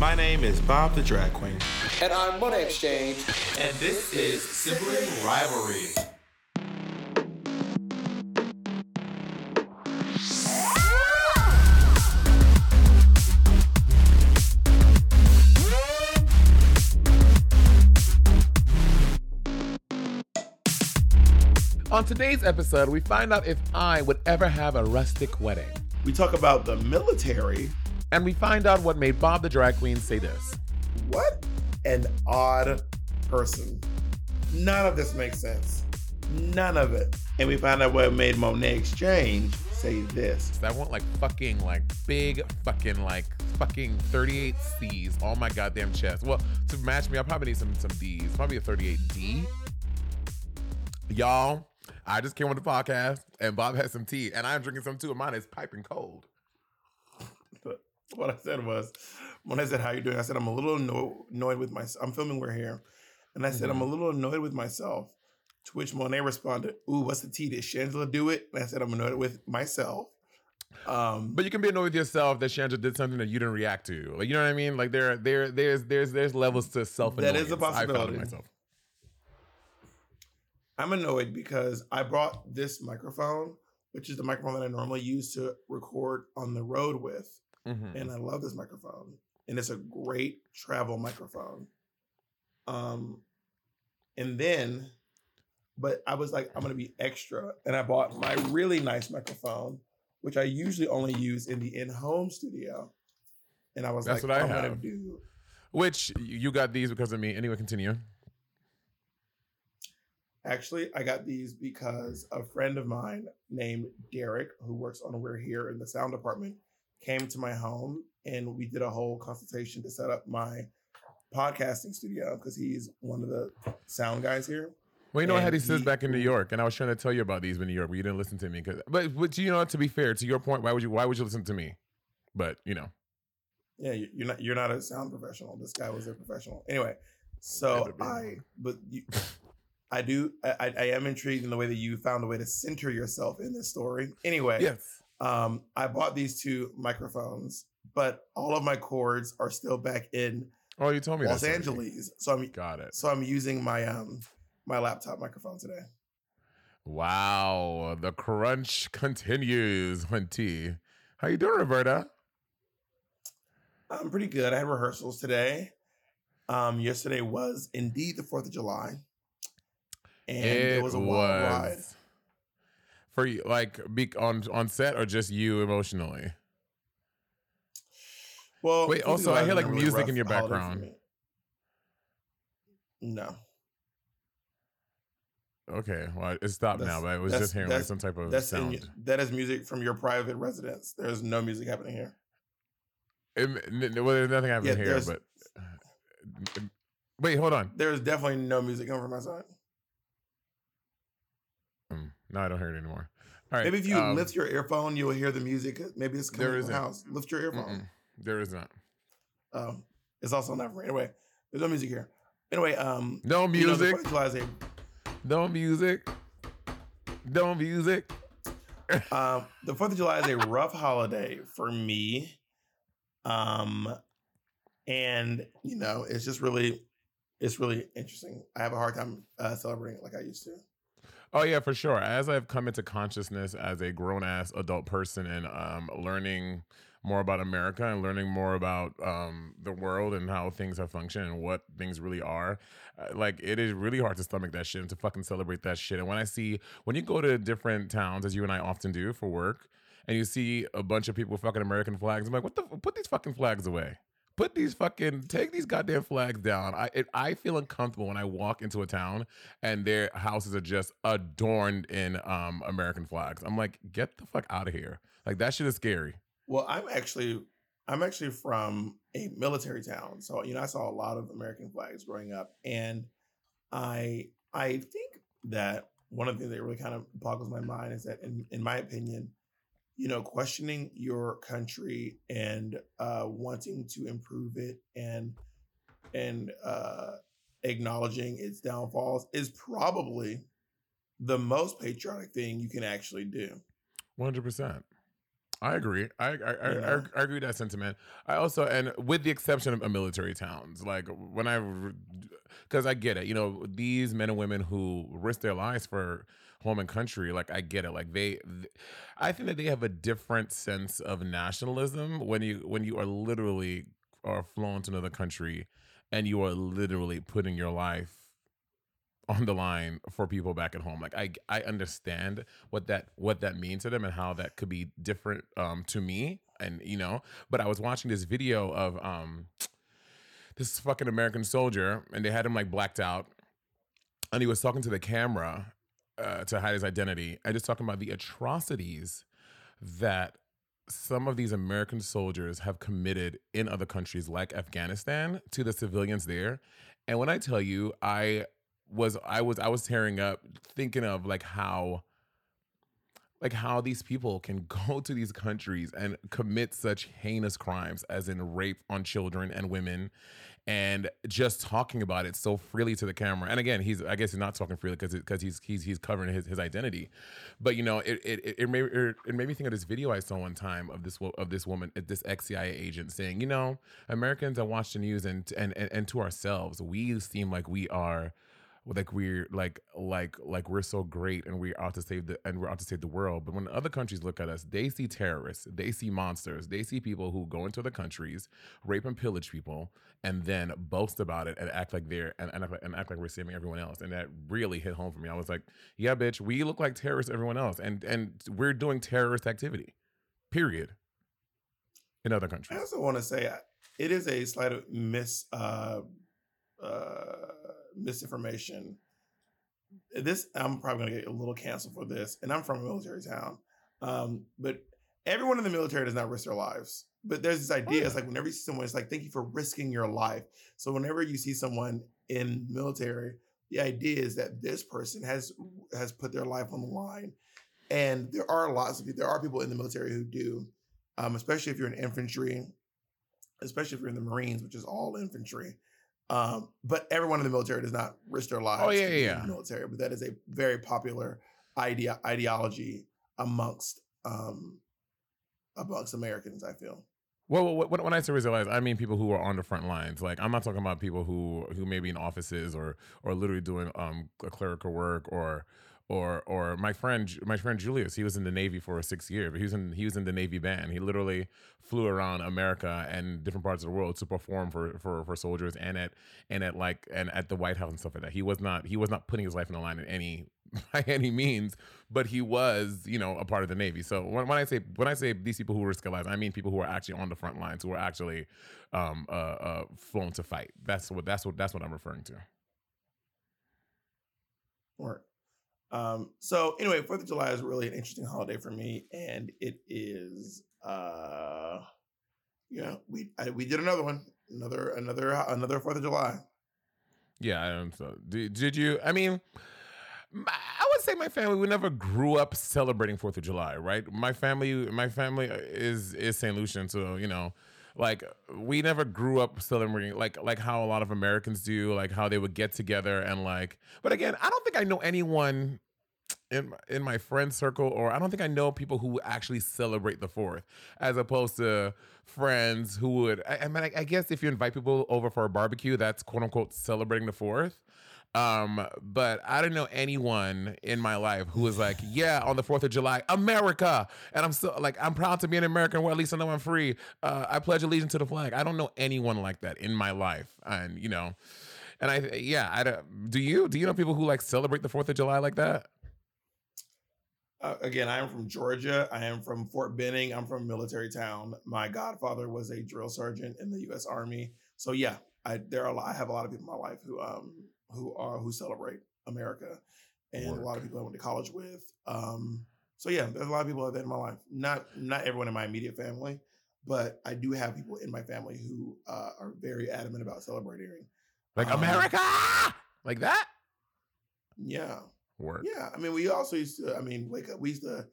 My name is Bob the Drag Queen. And I'm Monét X Change. And this is Sibling Rivalry. On today's episode, we find out if I would ever have a rustic wedding. We talk about the military. And we find out what made Bob the drag queen say this. What an odd person. None of this makes sense. None of it. And we find out what made Monét X Change say this. I want like fucking like big fucking like fucking 38 C's on my goddamn chest. Well, to match me, I probably need some some D's. Probably a 38D. Y'all, I just came on the podcast and Bob has some tea and I'm drinking some too. And mine is piping cold. What I said was, when I said, How you doing? I said, I'm a little anno- annoyed with myself. I'm filming We're Here. And I said, Mm-hmm. I'm a little annoyed with myself. To which Monet responded, Ooh, what's the tea? Did Shangela do it? And I said, I'm annoyed with myself. Um, But you can be annoyed with yourself that Chandra did something that you didn't react to. Like you know what I mean? Like there, there, there's, there's, there's levels to self. That is a possibility. it myself. I'm annoyed because I brought this microphone, which is the microphone that I normally use to record on the road with. Mhm. and I love this microphone. And it's a great travel microphone. Um, and then, but I was like, I'm gonna be extra, and I bought my really nice microphone, which I usually only use in the in-home studio. And I was That's like, what I I'm gonna do. Which you got these because of me. Anyway, continue. Actually, I got these because a friend of mine named Derek, who works on We're Here in the sound department, came to my home and we did a whole consultation to set up my podcasting studio because he's one of the sound guys here. Well, you know, I had And these he- back in New York, and I was trying to tell you about these in New York, but you didn't listen to me. Cause, but, but you know, to be fair, to your point, why would you? Why would you listen to me? But you know, Yeah, you- you're not you're not a sound professional. This guy was a professional. Anyway, so I but you, I do I, I I am intrigued in the way that you found a way to center yourself in this story. Anyway, yes. Um, I bought these two microphones, but all of my cords are still back in Oh, you told me Los. Angeles. So I'm Got it. so I'm using my um my laptop microphone today. Wow, the crunch continues. When T, how you doing, Roberta? I'm pretty good. I had rehearsals today. Um, yesterday was indeed the Fourth of July, and it, was a wild ride. For you, like, be on on set or just you emotionally? Well, Wait, also, I hear, like, really music in your background. No, Okay, well, it stopped now, but I was just hearing like some type of that's sound. y- that is music from your private residence. There's no music happening here. It, well, there's nothing happening Yeah, here, but wait, hold on. There's definitely no music coming from my side. No, I don't hear it anymore. All right, Maybe if you um, lift your earphone, you'll hear the music. Maybe it's coming There from the house. Lift your earphone. mm-mm, there is not. Um, it's also not for anyway. There's no music here. Anyway, um, No you know, the music. Fourth of July is a No music. No music. Um, the Fourth of July is a rough holiday for me. Um, and you know, it's just really, it's really interesting. I have a hard time uh, celebrating it like I used to. Oh yeah, for sure. As I've come into consciousness as a grown ass adult person and um, learning more about America and learning more about um, the world and how things have functioned and what things really are, uh, like it is really hard to stomach that shit and to fucking celebrate that shit. And when I see when you go to different towns, as you and I often do for work, and you see a bunch of people fucking American flags, I'm like, what the? Put these fucking flags away. Put these fucking take these goddamn flags down. I it, I feel uncomfortable when I walk into a town and their houses are just adorned in um American flags. I'm like, get the fuck out of here. Like that shit is scary. Well, I'm actually, I'm actually from a military town, so you know, I saw a lot of American flags growing up, and I, I think that one of the things that really kind of boggles my mind is that, in, in my opinion, you know, questioning your country and uh, wanting to improve it and and uh, acknowledging its downfalls is probably the most patriotic thing you can actually do. One hundred percent. I agree. I I, I, I I agree with that sentiment. I also, and with the exception of military towns, like when I, because I get it. You know, these men and women who risk their lives for home and country, like I get it. Like they, th- I think that they have a different sense of nationalism when you when you are literally are flown to another country and you are literally putting your life on the line for people back at home. Like I I understand what that what that means to them and how that could be different um to me and you know, but I was watching this video of um this fucking American soldier and they had him like blacked out and he was talking to the camera uh, to hide his identity I just talking about the atrocities that some of these American soldiers have committed in other countries like Afghanistan to the civilians there. And when I tell you, I was I was I was tearing up thinking of like how like how these people can go to these countries and commit such heinous crimes as in rape on children and women and just talking about it so freely to the camera. And again he's i guess he's not talking freely because because he's he's he's covering his, his identity. But you know it it, it, made, it made me think of this video i saw one time of this of this woman uh, this ex-cia agent saying you know americans i watch the news and and and, and to ourselves we seem like we are like we're like like like we're so great and we're out to save the and we're out to save the world. But when other countries look at us they see terrorists they see monsters they see people who go into the countries rape and pillage people and then boast about it and act like they're and, and, act like, and act like we're saving everyone else. And that really hit home for me. I was like yeah bitch we look like terrorists to everyone else. And and we're doing terrorist activity period in other countries, I also want to say uh, it is a slight of mis uh, uh, misinformation. This I'm probably gonna get a little canceled for this, and I'm from a military town, um, but everyone in the military does not risk their lives. But there's this idea. It's like whenever you see someone, it's like thank you for risking your life. So whenever you see someone in military, the idea is that this person has has put their life on the line, and there are lots of people. There are people in the military who do, um, especially if you're in infantry, especially if you're in the Marines, which is all infantry. Um, but everyone in the military does not risk their lives. Oh, yeah, yeah, the military. But that is a very popular idea ideology amongst um, amongst Americans. I feel. Well, when, when I say realize, I mean people who are on the front lines. Like I'm not talking about people who who may be in offices or or literally doing um clerical work or or or my friend my friend Julius. He was in the Navy for six years. He was in he was in the Navy band. He literally flew around America and different parts of the world to perform for for for soldiers and at and at like and at the White House and stuff like that. He was not he was not putting his life on the line in any by any means, but he was, you know, a part of the Navy. So when, when I say when I say these people who their lives, I mean people who are actually on the front lines, who are actually um, uh, uh, flown to fight. That's what that's what that's what I'm referring to. Work. Um, so anyway, Fourth of July is really an interesting holiday for me, and it is uh yeah, we I, we did another one, another another another Fourth of July. Yeah, um, so did, did you? I mean, I would say my family we never grew up celebrating Fourth of July, right? My family, my family is is Saint Lucian, so you know, like we never grew up celebrating like like how a lot of Americans do, like how they would get together and like. But again, I don't think I know anyone in in my friend circle, or I don't think I know people who actually celebrate the Fourth, as opposed to friends who would. I, I mean, I, I guess if you invite people over for a barbecue, that's quote unquote celebrating the Fourth. Um, but I don't know anyone in my life who was like, yeah, on the 4th of July, America. And I'm still like, I'm proud to be an American. Well, at least I know I'm free. Uh, I pledge allegiance to the flag. I don't know anyone like that in my life. And, you know, and I, yeah, I don't, do you, do you know people who like celebrate the 4th of July like that? Uh, again, I am from Georgia. I am from Fort Benning. I'm from a military town. My godfather was a drill sergeant in the U.S. Army. So yeah, I there are a lot, I have a lot of people in my life who um who are who celebrate America, and Work. a lot of people I went to college with. Um, so yeah, there's a lot of people like that in my life. Not not everyone in my immediate family, but I do have people in my family who uh, are very adamant about celebrating. Like Um, America, like that. Yeah, Work. yeah. I mean, we also used to. I mean, wake up. We used to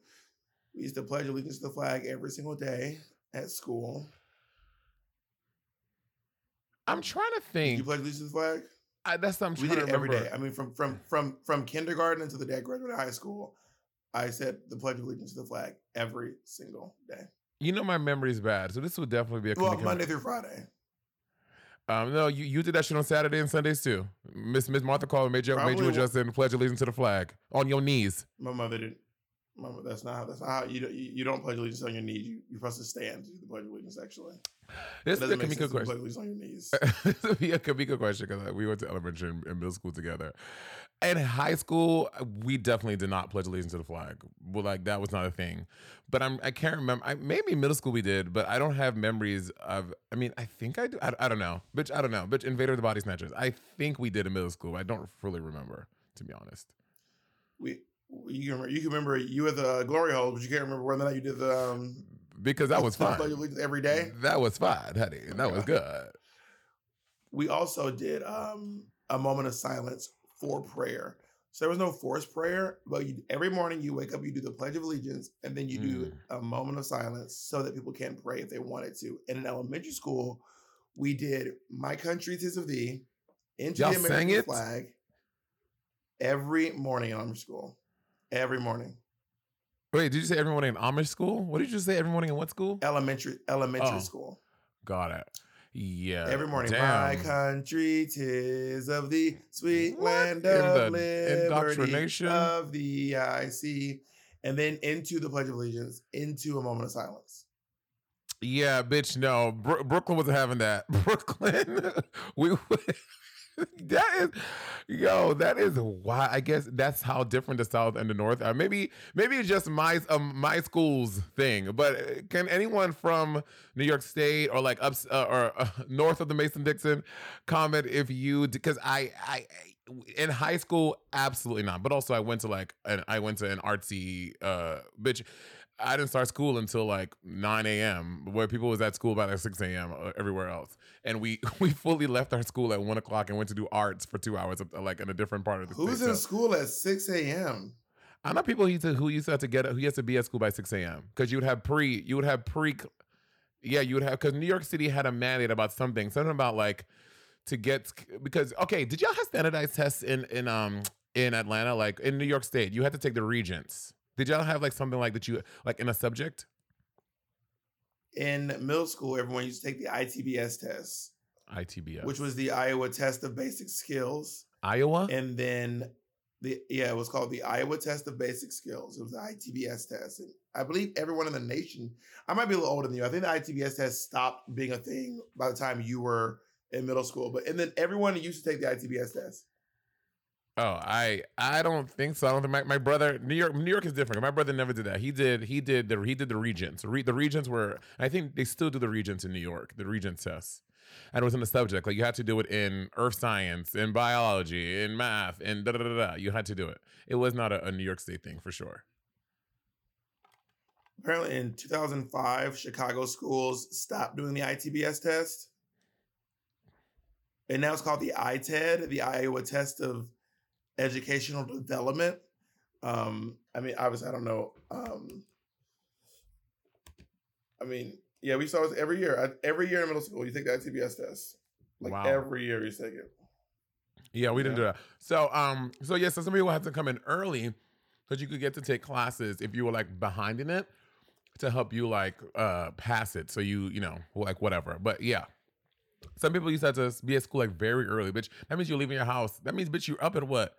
we used to pledge allegiance to the flag every single day at school. I'm trying to Did think. you pledge allegiance to the flag? I, that's what I'm we did it every day. I mean, from from from from kindergarten until the day I graduated high school, I said the pledge of allegiance to the flag every single day. You know my memory's bad, so this would definitely be a Well, Monday through Friday. Um, no, you, you did that shit on Saturday and Sundays too. Miss Miss Martha called and made you made you Probably adjust and pledge of allegiance to the flag on your knees. My mother didn't. Mama, that's not how. That's not how you don't. You, you don't pledge allegiance on your knees. You, you're supposed to stand to do the pledge of allegiance. Actually, This it is a doesn't make Kamika sense to pledge question. allegiance on your knees. this would be a Kamika question because uh, we went to elementary and, and middle school together. In high school, we definitely did not pledge allegiance to the flag. Well, like that was not a thing. But I'm I can't remember. I, maybe middle school we did, but I don't have memories of. I mean, I think I do. I, I don't know. Bitch, I don't know. Bitch, Invader of the Body Snatchers. I think we did in middle school. I don't fully remember, to be honest. we you can remember, you can remember you were the glory hole, but you can't remember whether or not you did the um. Because that was fine. every day. That was fine, honey. That was good. we also did um, a moment of silence for prayer. So there was no forced prayer, but you, every morning you wake up, you do the Pledge of Allegiance, and then you do Mm. a moment of silence so that people can pray if they wanted to. And in elementary school, we did "My Country 'Tis of Thee" into Y'all the American flag every morning in elementary school. Every morning, Wait, did you say every morning in Amish school? What did you say every morning in what school? elementary elementary Oh. school. Got it. Yeah. Every morning, Damn. my country, tis of the sweet What land of the liberty indoctrination? of the I see, and then into the Pledge of Allegiance, into a moment of silence. Yeah, bitch. No, Bro- Brooklyn wasn't having that. Brooklyn, we. that is, yo, that is why. I guess that's how different the South and the North are. Maybe, maybe it's just my um my school's thing. But uh, can anyone from New York State or like up uh, or uh, north of the Mason Dixon comment if you? Because I, I, in high school, absolutely not. But also, I went to like an I went to an artsy uh bitch. I didn't start school until like 9 a.m. Where people was at school by like 6 a.m. uh, everywhere else, and we we fully left our school at one o'clock and went to do arts for two hours, uh, like in a different part of the Who's state. in So, school at six a.m.? I know people who used to who used to have to get who used to be at school by 6 a.m. because you would have pre you would have pre yeah you would have because New York City had a mandate about something something about like to get because okay did y'all have standardized tests in in um in Atlanta like in New York State you had to take the regents did y'all have like something like that you like in a subject In middle school, everyone used to take the ITBS test, ITBS which was the Iowa Test of Basic Skills, Iowa and then the yeah, it was called the Iowa Test of Basic Skills. It was the ITBS test, and I believe everyone in the nation. I might be a little older than you. I think the ITBS test stopped being a thing by the time you were in middle school, but and then everyone used to take the ITBS test. Oh, I I don't think so. I don't think my, my brother New York New York is different. My brother never did that. He did he did the he did the regents. Re, the regents were I think they still do the regents in New York. The regents test. And it was in the subject like you had to do it in earth science, in biology, in math, and da da da da. You had to do it. It was not a, a New York State thing for sure. Apparently, in 2005, Chicago schools stopped doing the ITBS test, and now it's called the ITED, the Iowa Test of Educational Development. Um, I mean, obviously, I don't know. Um, I mean, yeah, we saw it every year. I- Every year in middle school, you take the ITBS test. Like Wow. every year, you take it. Yeah, we didn't do that. So, um, so yeah, so some people had to come in early because you could get to take classes if you were like behind in it to help you like uh pass it. So you, you know, like whatever. But yeah. Some people used to have to be at school like very early, bitch. That means you're leaving your house. That means, bitch, you're up at what?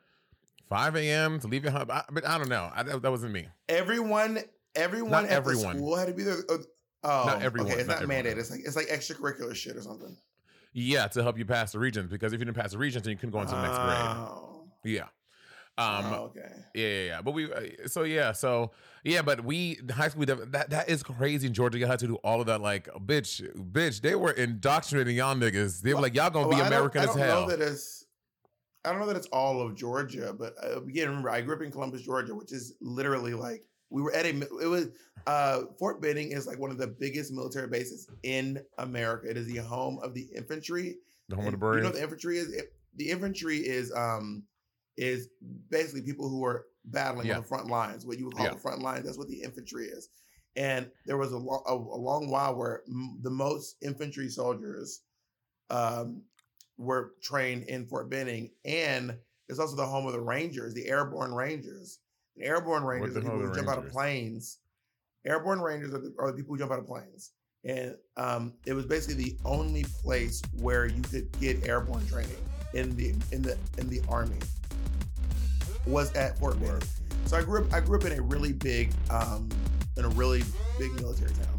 5 a.m. to leave your house. I, but I don't know. I, that, that wasn't me. Everyone, everyone Not at everyone. school had to be there. uh, Oh, Not everyone, Okay, it's not not, mandated. It's like it's like extracurricular shit or something. Yeah, to help you pass the regents because if you didn't pass the regents, then you couldn't go into the next grade. Oh. Yeah. Um, Oh, okay. Yeah, yeah, yeah. But we, uh, so yeah, so yeah, but we high school that that is crazy in Georgia. You had to do all of that, like, bitch, bitch. They were indoctrinating y'all niggas. They were like, y'all gonna Well, be American I as hell. Know that it's, I don't know that it's all of Georgia, but uh, again, remember, I grew up in Columbus, Georgia, which is literally like we were at a. It was uh, Fort Benning is like one of the biggest military bases in America. It is the home of the infantry. the home of the And You know the infantry is? It- the infantry is um is basically people who are battling Yeah. on the front lines, what you would call Yeah. the front lines. That's what the infantry is. And there was a, lo- a, a long while where m- the most infantry soldiers um, were trained in Fort Benning, and it's also the home of the Rangers, the Airborne Rangers. The Airborne Rangers the are people who jump out of planes. Airborne Rangers are the, are the people who jump out of planes, and um, it was basically the only place where you could get airborne training in the in the in the army was at Fort Benning. So I grew up I grew up in a really big um, in a really big military town.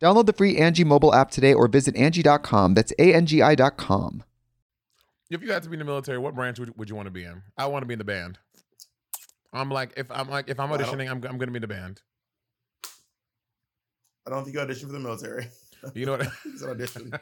Download the free Angie mobile app today or visit Angie.com. That's A-N-G-I dot com. If you had to be in the military, what branch would, would you want to be in? I want to be in the band. I'm like, if I'm like, if I'm auditioning, I'm, I'm going to be in the band. I don't think you audition for the military. You know what? It's an audition.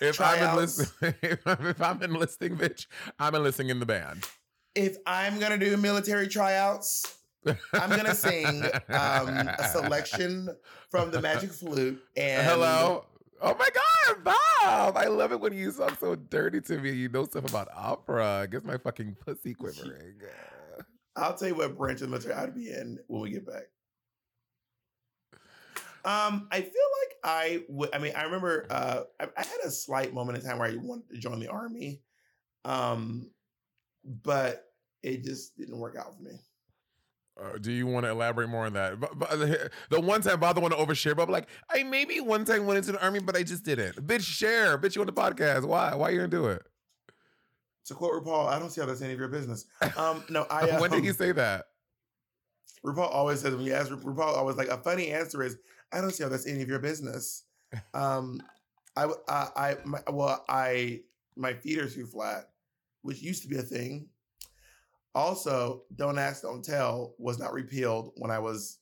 if I'm Tryouts. enlisting, if I'm, if I'm enlisting, bitch, I'm enlisting in the band. If I'm gonna do military tryouts, I'm gonna sing um, a selection from the Magic Flute and Hello. Oh my God, Bob! I love it when you talk so dirty to me. You know stuff about opera. Gets my fucking pussy quivering. I'll tell you what branch of the military I'd be in when we get back. Um, I feel like I would. I mean, I remember uh, I, I had a slight moment in time where I wanted to join the army, um, but it just didn't work out for me. Uh, do you want to elaborate more on that? But, but the- the one time Bob the one to overshare, but I'm like, I maybe one time went into the army, but I just didn't. Bitch, share. Bitch, you on the podcast. Why? Why you gonna do it? To quote RuPaul, I don't see how that's any of your business. Um, no, I. Um, when did he say that? RuPaul always says when you ask Ru- RuPaul, always like a funny answer is, I don't see how that's any of your business. Um, I, my, well, I, my feet are too flat, which used to be a thing. Also, don't ask, don't tell was not repealed when I was,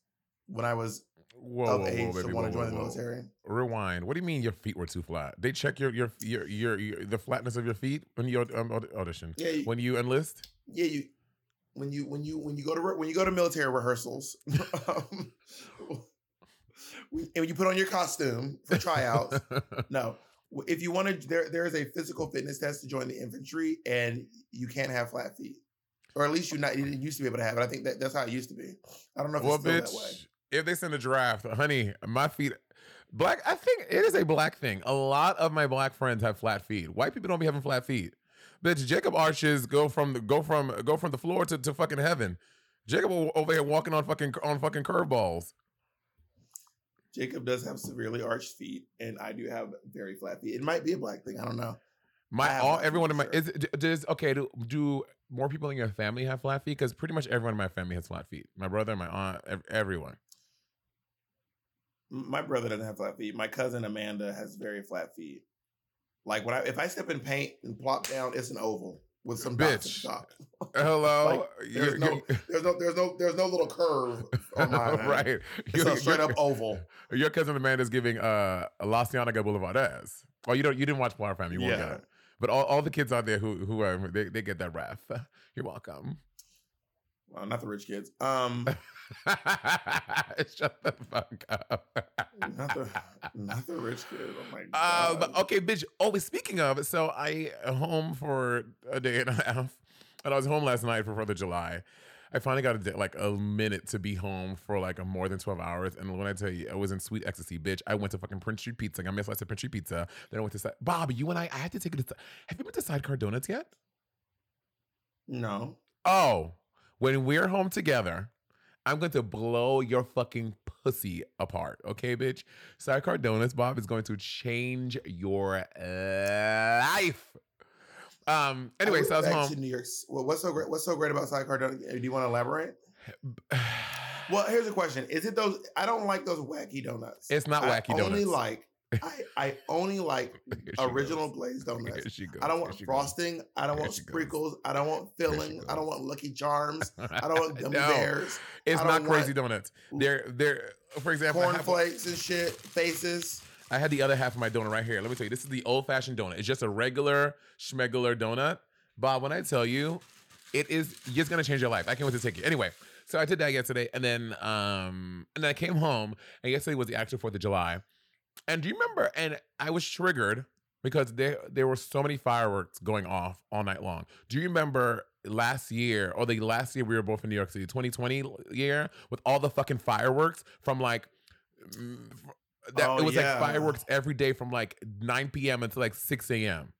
when I was Whoa, of whoa, whoa, age baby, to want to join whoa, the whoa. military. Rewind. What do you mean your feet were too flat? They check your your your your, your the flatness of your feet when you um, audition. Yeah, you, When you enlist. yeah, you. When you when you when you go to re- when you go to military rehearsals, um, and when you put on your costume for tryouts, No. If you want to, there there is a physical fitness test to join the infantry, and you can't have flat feet, or at least you not. You didn't used to be able to have it. I think that that's how it used to be. I don't know if well, it's still that way. if they send a draft, honey, my feet. Black, I think it is a black thing. A lot of my black friends have flat feet. White people don't be having flat feet. Bitch, Jacob arches go from the go from go from the floor to, to fucking heaven. Jacob over here walking on fucking on fucking curveballs. Jacob does have severely arched feet, and I do have very flat feet. It might be a black thing. I don't know. My all everyone in my sure. is does okay. Do, do more people in your family have flat feet? Because pretty much everyone in my family has flat feet. My brother, my aunt, ev- everyone. My brother doesn't have flat feet. My cousin Amanda has very flat feet. Like when I if I step in paint and plop down, it's an oval with some Bitch. the. Hello, Like, You're- there's no you're- there's no there's no there's no little curve on mine. right. It's Your- a straight up oval. Your cousin Amanda's giving uh La Cienega Boulevardez. Oh, you don't you didn't watch Proud Family, you won't get it. But all, all the kids out there who who are they, they get that ref. You're welcome. Well, not the rich kids. Um, Shut the fuck up. not the not the rich kids. Oh my Uh, god. but okay, bitch. Oh, speaking of, so I home for a day and a half, and I was home last night for Fourth of July. I finally got a day, like a minute to be home for like a more than twelve hours. And when I tell you, I was in sweet ecstasy, bitch. I went to fucking Prince Street Pizza. I a slice of Prince Street Pizza. Then I went to Side- Bob. You and I. I had to take it. To, have you been to Sidecar Donuts yet? no. Oh, when we're home together, I'm going to blow your fucking pussy apart. Okay, bitch? Sidecar Donuts, Bob, is going to change your life. Um. Anyway, so I was home. to New York. Well, what's so great? What's so great about Sidecar Donut? Do you want to elaborate? Well, here's a question: Is it those? I don't like those wacky donuts. It's not I wacky only like. I, I only like original goes. glazed donuts. I don't want she goes. frosting. I don't want goes. sprinkles. I don't want filling. I don't want Lucky Charms. I don't want gummy No, bears. It's not crazy donuts. They're they're for example. I Cornflakes and shit. Faces. I had the other half of my donut right here. Let me tell you, this is the old fashioned donut. It's just a regular schmegular donut. Bob, when I tell you, it is it's gonna change your life. I can't wait to take you. Anyway, so I did that yesterday, and then um and then I came home, and yesterday was the actual Fourth of July. And do you remember? And I was triggered because there there were so many fireworks going off all night long. Do you remember last year or the last year we were both in New York City, 2020 year, with all the fucking fireworks from like that Oh, it was yeah. like fireworks every day from like 9 p.m. until like 6 a.m.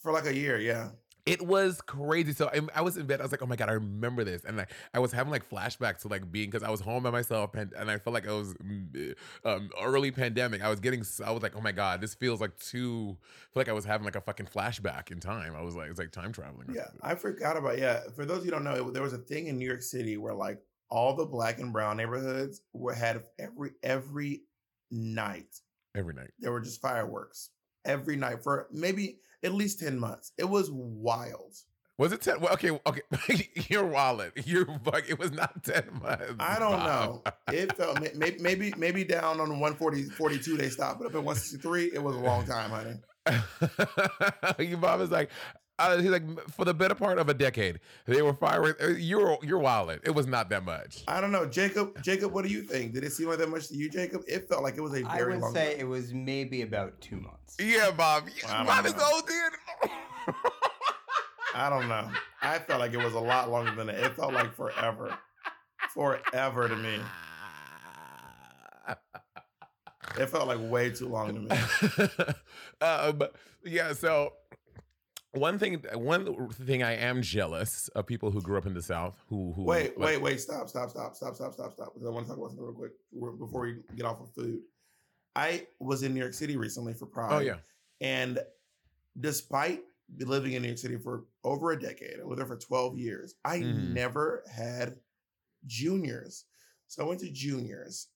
For like a year, yeah. It was crazy. So I, I was in bed. I was like, "Oh my god, I remember this," and like I was having like flashbacks to like being because I was home by myself, and, and I felt like I was mm, um, early pandemic. I was getting, I was like, "Oh my god, this feels like too." I feel like I was having like a fucking flashback in time. I was like, it's like time traveling. Yeah, something. I forgot about yeah. For those of you who don't know, it, there was a thing in New York City where like all the black and brown neighborhoods were had every every night every night. there were just fireworks every night for maybe at least ten months. It was wild. Was it ten? Well, okay, okay. Your wallet. Your fuck. It was not ten months. I don't know. It felt maybe maybe maybe down on 140 42 they stopped, but up at 163 it was a long time, honey. Your mom is like, Uh, he's like for the better part of a decade, they were firing. uh, You're you're wilding. It was not that much. I don't know, Jacob. Jacob, what do you think? Did it seem like that much to you, Jacob? It felt like it was a very i would long. say time. it was maybe about two months. Yeah, Bob. I Bob is old, dude. I don't know. I felt like it was a lot longer than that. It felt like forever, forever to me. It felt like way too long to me. um, yeah. So one thing, one thing, I am jealous of people who grew up in the South. Who who Wait, like- wait, wait! Stop, stop, stop, stop, stop, stop, stop! Because I want to talk about something real quick before we get off of food. I was in New York City recently for Pride. Oh yeah. And despite living in New York City for over a decade, I lived there for 12 years, I Mhm. never had juniors. So I went to juniors.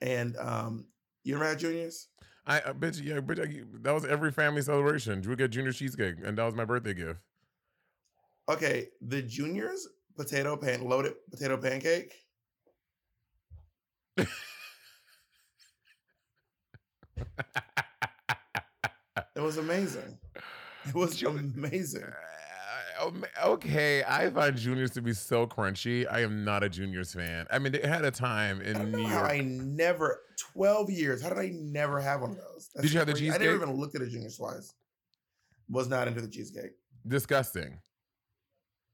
And um, you ever had juniors? I, bet you, yeah, bitch, I, that was every family celebration. We get junior cheesecake, and that was my birthday gift. Okay, the juniors potato pan loaded potato pancake. It was amazing. It was amazing. Um, okay, I find juniors to be so crunchy. I am not a juniors fan. I mean, they had a time I in New how York. I never twelve years. How did I never have one of those? Did you have the crazy. I cheesecake? never even looked at a junior twice. Was not into the cheesecake. Disgusting.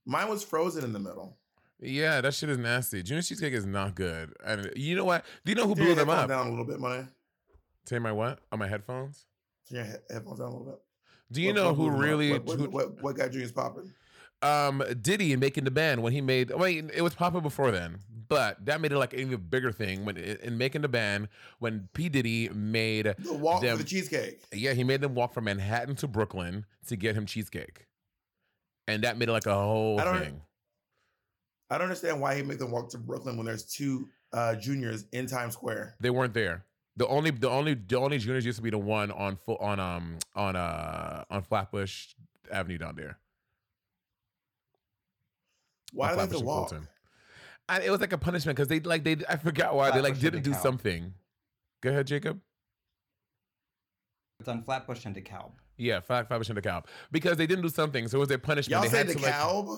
Mine was frozen in the middle. Yeah, that shit is nasty. Junior cheesecake is not good. And you know what? Do you know who blew them up? down a little bit, money. Take my what? On my headphones? Turn your he- headphones down a little bit. Do you What- know who blew them up? really What, what, who- what, what got juniors popping? um Diddy in making the band when he made wait it was popular before then but that made it like an even bigger thing when in making the band when P Diddy made The walk them for the cheesecake. yeah he made them walk from Manhattan to Brooklyn to get him cheesecake and that made it like a whole I don't- thing I don't understand why he made them walk to Brooklyn when there's two uh, juniors in Times Square. they weren't there the only the only the only juniors used to be the one on full on um on uh on Flatbush Avenue down there Why on did they have Flatbush to and walk? Fulton. And it was like a punishment because they like they I forgot why they like didn't do DeKalb. something. Go ahead, Jacob. It's on Flatbush and DeKalb. Yeah, five five percent decalb because they didn't do something, so it was their punishment. Y'all they say had the to, like, calb,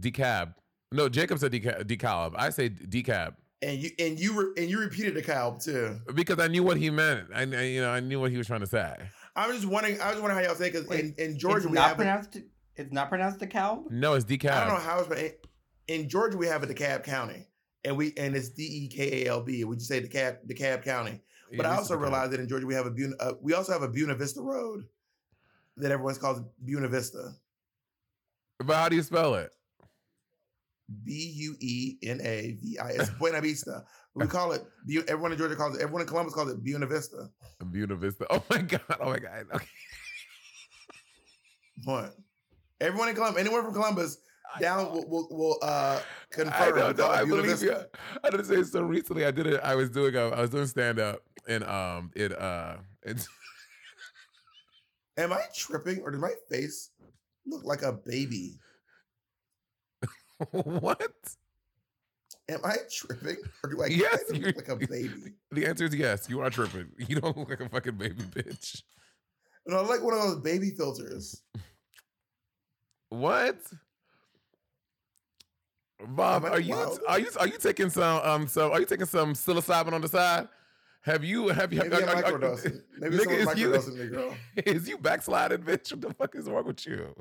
decab. No, Jacob said deca- decalb. I say decab and you and you re, and you repeated the calb too. because I knew what he meant. I, I you know I knew what he was trying to say. I was just wondering. I was wondering how y'all say because in, in Georgia it's we not have. A, pronounced. It's not pronounced DeKalb. No, it's decab. I don't know how it's but in Georgia we have a DeKalb County, and we and it's D E K A L B. We just say DeKalb DeKalb County. Yeah, But I also realized that in Georgia we have a Buena, uh, we also have a Buena Vista Road that everyone's called Buena Vista. But how do you spell it? B U E N A V I S Buena Vista. We call it. Everyone in Georgia calls it. Everyone in Columbus calls it Buena Vista. Buena Vista. Oh my god. Oh my god. Okay. What? Everyone in Columbus, anyone from Columbus, down will will, will uh confirm. I know. it I believe you. I didn't say so recently. I did it. I was doing. A, I was doing stand up and um it uh it's Am I tripping or did my face look like a baby? what? Am I tripping or do I Yes, look like a baby? The answer is yes. You are tripping. You don't look like a fucking baby bitch. No, I like one of those baby filters. What? Bob, are you wild? are you are you taking some um so are you taking some psilocybin on the side? Have you have you Maybe I'm are- are- microdosing. Maybe Nigga, someone's is you- microdosing me, girl. Is you backsliding, bitch? What the fuck is wrong with you?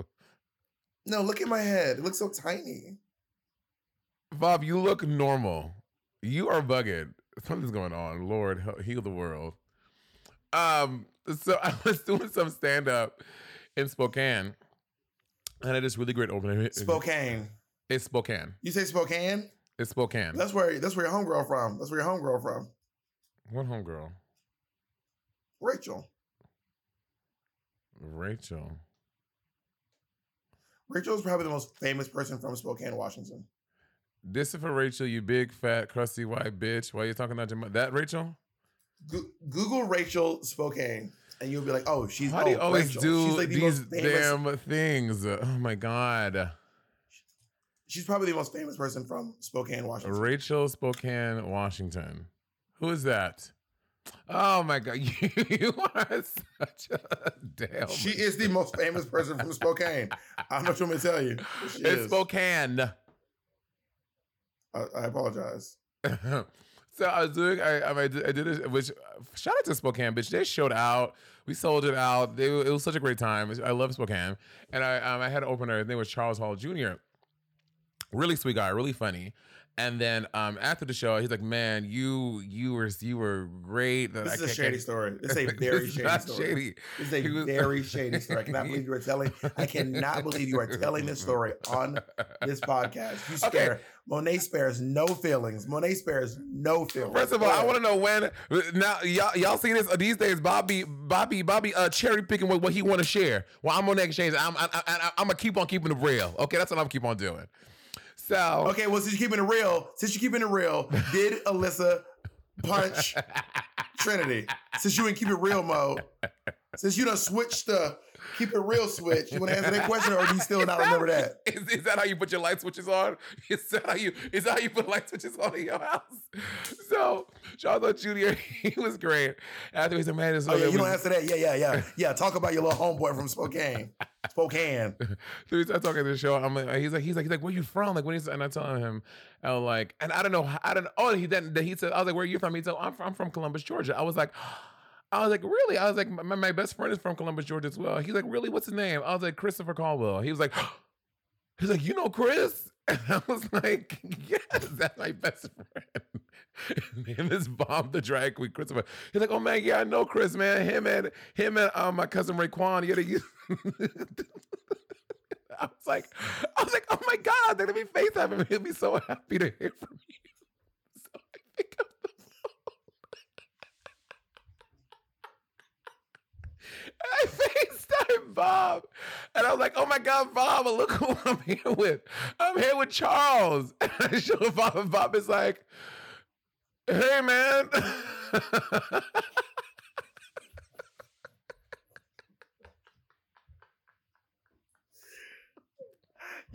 No, look at my head. It looks so tiny. Bob, you look normal. You are bugged. Something's going on. Lord, heal the world. Um, so I was doing some stand up in Spokane, and I this really great opening. Spokane. It's Spokane. You say Spokane? It's Spokane. That's where that's where your homegirl from. That's where your homegirl from. What homegirl? Rachel. Rachel. Rachel is probably the most famous person from Spokane, Washington. This is for Rachel, you big fat crusty white bitch. Why are you talking about your mo- that Rachel? Go- Google Rachel Spokane, and you'll be like, "Oh, she's Why do you oh, always Rachel. do like the these damn things? Oh my god. She's probably the most famous person from Spokane, Washington. Rachel Spokane, Washington. Who is that? Oh my god, you, are such a damn. She is the most famous person from Spokane. I don't know what you want me to tell you. She it's is. Spokane. I, I apologize. so I was doing, I, I, did, I did it, which shout out to Spokane, bitch. They showed out. We sold it out. They, it was such a great time. I love Spokane. And I, um, I had an opener. His name was Charles Hall Jr. Really sweet guy, really funny. And then um, after the show, he's like, "Man, you you were you were great." This I is a shady story. This is a very shady story. shady. This is a was- very shady story. I cannot believe you are telling. I cannot believe you are telling this story on this podcast. You Okay. spare Monet spares no feelings. Monet spares no feelings. First of all, I want to know when. Now, y'all, y'all see this these days. Bobby, Bobby, Bobby, uh, cherry picking what, what he want to share. Well, I'm on the exchange. I'm, I, I, I'm gonna keep on keeping it real. Okay, that's what I'm gonna keep on doing. So, Okay, well, since you're keeping it real, since you're keeping it real, did Alyssa punch Trinity? Since you in keep it real mode, since you done switched the keep it real switch, you want to answer that question, or do you still not remember that? Is, is that how you put your light switches on? Is that how you is that how you put light switches on in your house? So Charlotte Jr. he was great. After he a "Man, this Oh yeah, you don't answer that. Yeah, yeah, yeah, yeah. Talk about your little homeboy from Spokane, Spokane. So we start talking to the show. I'm like, he's like, he's like, he's like, where you from? Like, when he's and I'm telling him, I'm like, and I don't know, I don't. Oh, he then he said, I was like, where are you from? He said, I'm from, I'm from Columbus, Georgia. I was like. I was like, really? I was like, my, my best friend is from Columbus, Georgia as well. He's like, really? What's his name? I was like, Christopher Caldwell. He was like, he's like, you know Chris? And I was like, yes, that's my best friend. His name is Bob the drag queen, Christopher. He's like, oh man, yeah, I know Chris, man. Him and him and um, my cousin Raekwon. Yeah, they I was like, I was like, oh my god, they're gonna be FaceTime him. He'll be so happy to hear from you. So I pick up the phone. I FaceTime Bob. And I was like, oh my God, Bob, look who I'm here with. I'm here with Charles. And I show Bob, and Bob is like, hey man.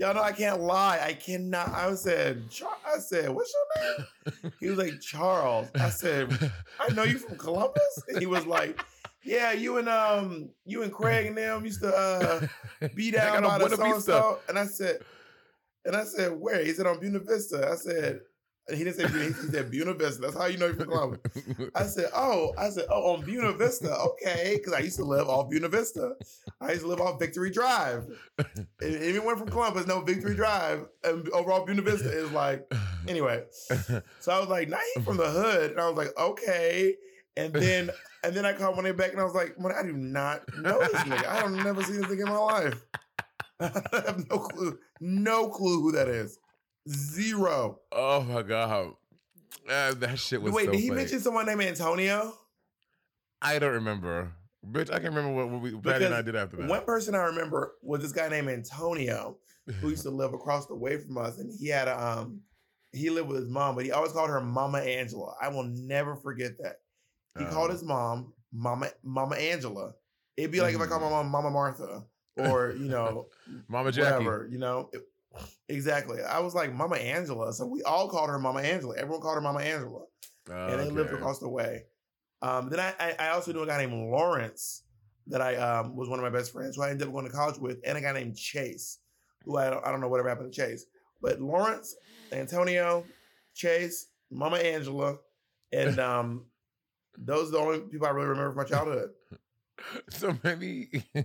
Y'all know I can't lie. I cannot. I said, Char- I said, what's your name? He was like Charles. I said, I know you from Columbus. And he was like, Yeah, you and um, you and Craig and them used to uh be down by on the so and so. And I said, and I said, where? He said on Buena Vista. I said, and he didn't say Buena, he said Buena Vista. That's how you know you're from Columbus. I said, oh, I said, oh, on Buena Vista, okay, because I used to live off Buena Vista. I used to live off Victory Drive. And anyone from Columbus know Victory Drive and overall Buena Vista is like, anyway. So I was like, nah, he from the hood, and I was like, okay. And then, and then I called Money back, and I was like, Money, I do not know this nigga. I don't never seen this nigga in my life. I have no clue, no clue who that is. Zero. oh my God. Uh, that shit was Wait, so did he funny. mention someone named Antonio? I don't remember. Bitch, I can't remember what, what we, Patty and I did after that. One person I remember was this guy named Antonio who used to live across the way from us, and he had a um he lived with his mom, but he always called her Mama Angela. I will never forget that. He called Oh. his mom Mama Mama Angela. It'd be like if I called my mom Mama Martha or you know Mama Jackie. whatever, you know. It- exactly. I was like Mama Angela, so we all called her Mama Angela. Everyone called her Mama Angela and they lived across the way. Um, then I, I I also knew a guy named Lawrence that I um was one of my best friends who I ended up going to college with, and a guy named Chase, who I don't, I don't know whatever happened to Chase, but Lawrence, Antonio, Chase, Mama Angela, and um those are the only people I really remember from my childhood. So maybe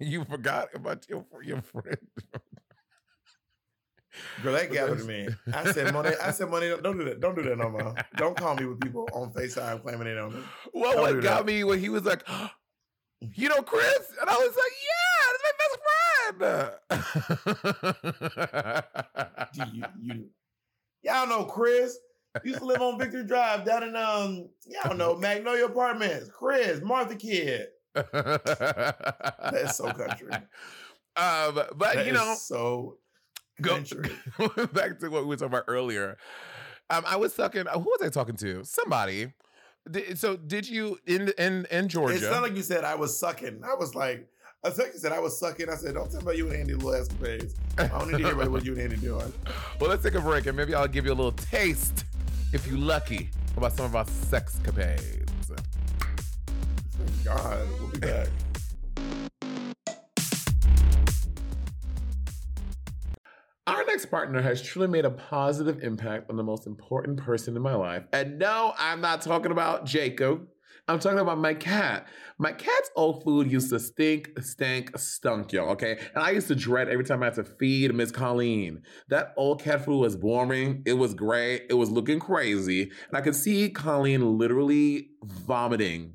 you forgot about your your friend. Girl, that gathered me. I said, money. I said, money. Don't do that. Don't do that no more. Don't call me with people on Facetime claiming they know me. Well, Don't what do got that. me when he was like, "You know Chris," and I was like, "Yeah, that's my best Do friend." you, you, y'all know Chris used to live on Victory Drive down in um, y'all know Magnolia Apartments. Chris, Martha Kid. That's so country. Um, but That you know, so go going back to what we were talking about earlier. Um, I was talking. Who was I talking to? Somebody. Did- So did you in in in Georgia? It sounded like you said I was sucking. I was like, I thought you said I was sucking. I said, don't tell me about you and Andy little escapades. I don't need to hear about what you and Andy doing. Well, let's take a break and maybe I'll give you a little taste, if you're lucky, about some of our sex capades. God, we'll be back. Our next partner has truly made a positive impact on the most important person in my life. And no, I'm not talking about Jacob. I'm talking about my cat. My cat's old food used to stink, stank, stunk, y'all, okay? And I used to dread every time I had to feed Miss Colleen. That old cat food was boring. It was gray. It was looking crazy. And I could see Colleen literally vomiting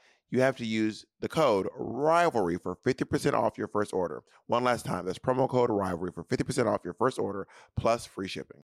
you have to use the code rivalry for 50% off your first order. One last time, that's promo code rivalry for 50% off your first order plus free shipping.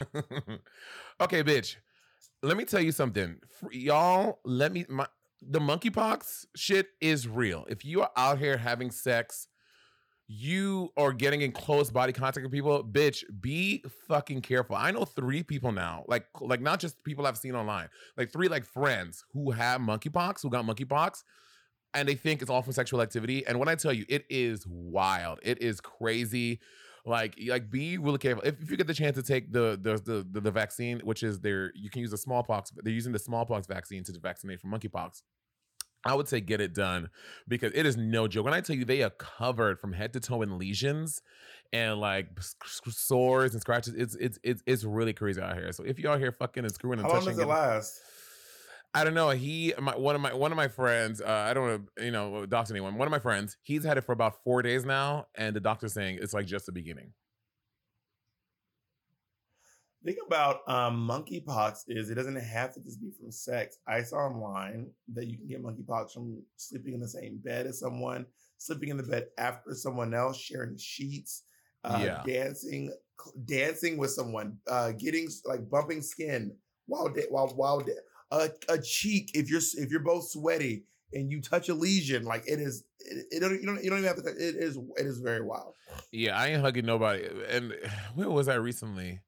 okay, bitch. Let me tell you something. Y'all, let me my the monkeypox shit is real. If you are out here having sex, you are getting in close body contact with people, bitch, be fucking careful. I know three people now, like like not just people I've seen online, like three like friends who have monkeypox, who got monkeypox, and they think it's all from sexual activity. And when I tell you, it is wild. It is crazy. Like, like be really careful. If, if you get the chance to take the the, the the vaccine, which is their you can use the smallpox. They're using the smallpox vaccine to vaccinate from monkeypox. I would say get it done because it is no joke. When I tell you they are covered from head to toe in lesions and like sores and scratches, it's it's it's it's really crazy out here. So if you're out here fucking and screwing and How long touching, does it and- last? I don't know. He, my, one of my one of my friends. Uh, I don't want to, you know, dox anyone. One of my friends. He's had it for about four days now, and the doctor's saying it's like just the beginning. Think about um, monkeypox is it doesn't have to just be from sex. I saw online that you can get monkeypox from sleeping in the same bed as someone, sleeping in the bed after someone else, sharing sheets, uh, Yeah. dancing, dancing with someone, uh, getting like bumping skin while da- while while da- a, a cheek if you're if you're both sweaty and you touch a lesion like it is it, it don't, you don't you don't even have to touch, it is it is very wild. Yeah, I ain't hugging nobody. And where was I recently?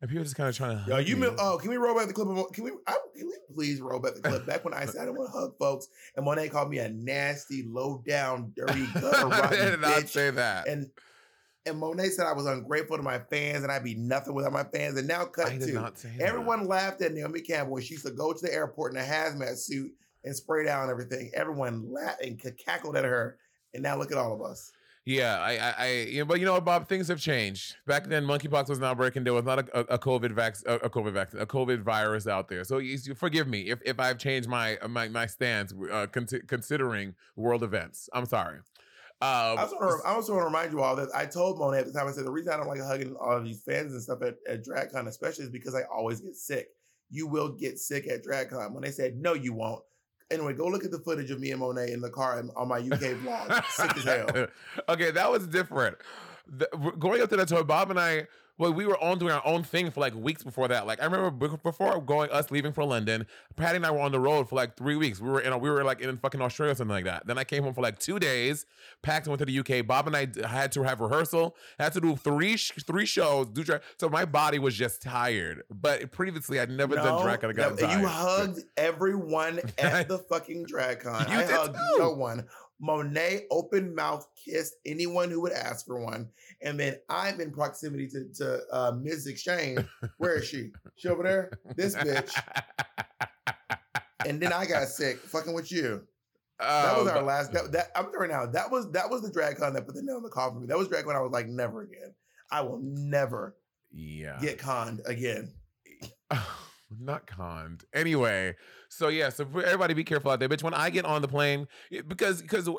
And people just kind of trying to. Yo, you me. mean, oh, can we roll back the clip? Of, can we? I, can we please roll back the clip? Back when I said I didn't want to hug folks, and Monet called me a nasty, low down, dirty, gutter I did not bitch. say that. And and Monet said I was ungrateful to my fans, and I'd be nothing without my fans. And now cut I to say that. everyone laughed at Naomi Campbell when she used to go to the airport in a hazmat suit and spray down everything. Everyone laughed and cackled at her, and now look at all of us. Yeah, I, I, I, you know, but you know what, Bob? Things have changed. Back then, monkeypox was not breaking. There was not a, a, a COVID vac, a, a COVID vaccine, a COVID virus out there. So you, you- forgive me if, if I've changed my my my stance uh, con- considering world events. I'm sorry. I Um, also, want to, I also want to remind you all that I told Monet at the time. I said the reason I don't like hugging all of these fans and stuff at, at DragCon, especially, is because I always get sick. You will get sick at DragCon. When they said no, you won't. Anyway, go look at the footage of me and Monet in the car on my UK vlog. sick as hell. okay, that was different. The, going up to that tour, Bob and I Well, we were all doing our own thing for like weeks before that. Like I remember before going, us leaving for London, Patty and I were on the road for like three weeks. We were in, a, we were like in fucking Australia or something like that. Then I came home for like two days, packed and went to the UK. Bob and I had to have rehearsal, had to do three three shows, do drag. So my body was just tired. But previously, I'd never done drag con. I got that- tired. you hugged everyone at the fucking drag con. You I did hugged too. no one. Monet open mouth kissed anyone who would ask for one, and then I'm in proximity to to uh, Ms. X Change. Where is she? She over there. This bitch. And then I got sick fucking with you. That was Oh, our last. That, that I'm sorry now. That was that was the drag con that put the nail in the coffin for me. That was drag con. I was like, never again. I will never Yeah. get conned again. not conned. Anyway, so yeah, so everybody be careful out there, bitch. When I get on the plane, because because uh,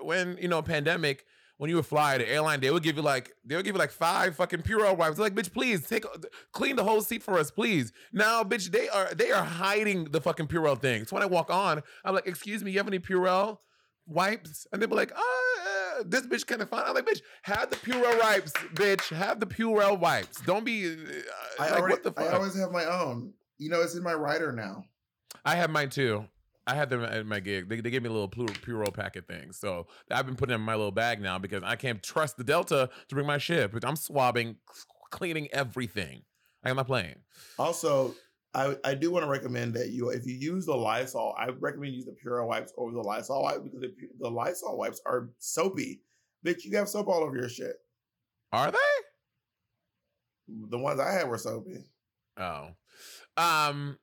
when you know pandemic, when you would fly the airline, they would give you like they would give you like five fucking Purell wipes. They're like, bitch, please take clean the whole seat for us, please. Now, bitch, they are they are hiding the fucking Purell thing. So when I walk on, I'm like, excuse me, you have any Purell? Wipes and they be like, uh, this bitch kind of fine. I'm like, bitch, have the Purell wipes, bitch. Have the Purell wipes. Don't be uh, I like, already, what the fuck? I always have my own. You know, it's in my rider now. I have mine too. I had them at my gig. They, they gave me a little Purell packet thing. So I've been putting them in my little bag now because I can't trust the Delta to bring my shit. But I'm swabbing, cleaning everything. I'm not playing. Also, I, I do want to recommend that you, if you use the Lysol, I recommend you use the Purell wipes over the Lysol wipes because the, the Lysol wipes are soapy. Bitch, you have soap all over your shit. Are they? The ones I had were soapy. Oh. Um,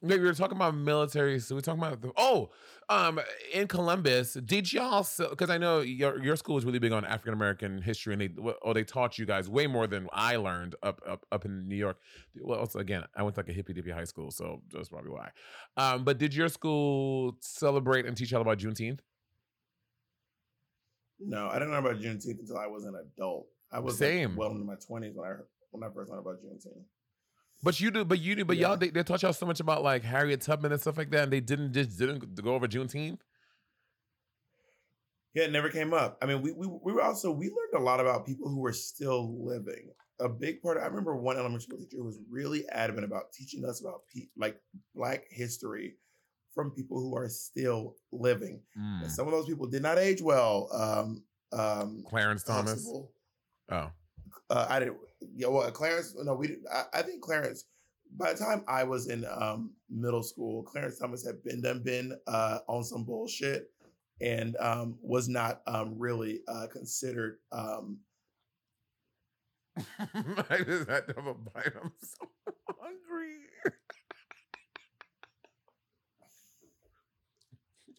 we were talking about military. So we're talking about the, oh, um, in Columbus, did y'all? Because I know your your school is really big on African American history, and they oh they taught you guys way more than I learned up up up in New York. Well, also again, I went to like a hippy dippy high school, so that's probably why. Um, but did your school celebrate and teach y'all about Juneteenth? No, I didn't know about Juneteenth until I was an adult. I was Same. Like well into my twenties when I when I first learned about Juneteenth. But you do, but you do, but Yeah. y'all they, they taught y'all so much about like Harriet Tubman and stuff like that, and they didn't just didn't go over Juneteenth. Yeah, it never came up. I mean, we we we were also we learned a lot about people who were still living. A big part. Of, I remember one elementary school teacher who was really adamant about teaching us about pe- like Black history from people who are still living. Mm. And some of those people did not age well. Um, um, Clarence Thomas. Huxtable. Oh, Uh, I didn't. Yeah, well, Clarence. No, we didn't. I, I think Clarence. By the time I was in um, middle school, Clarence Thomas had been done been uh, on some bullshit and um, was not um, really uh, considered. Um, I just had to have a bite. I'm so hungry.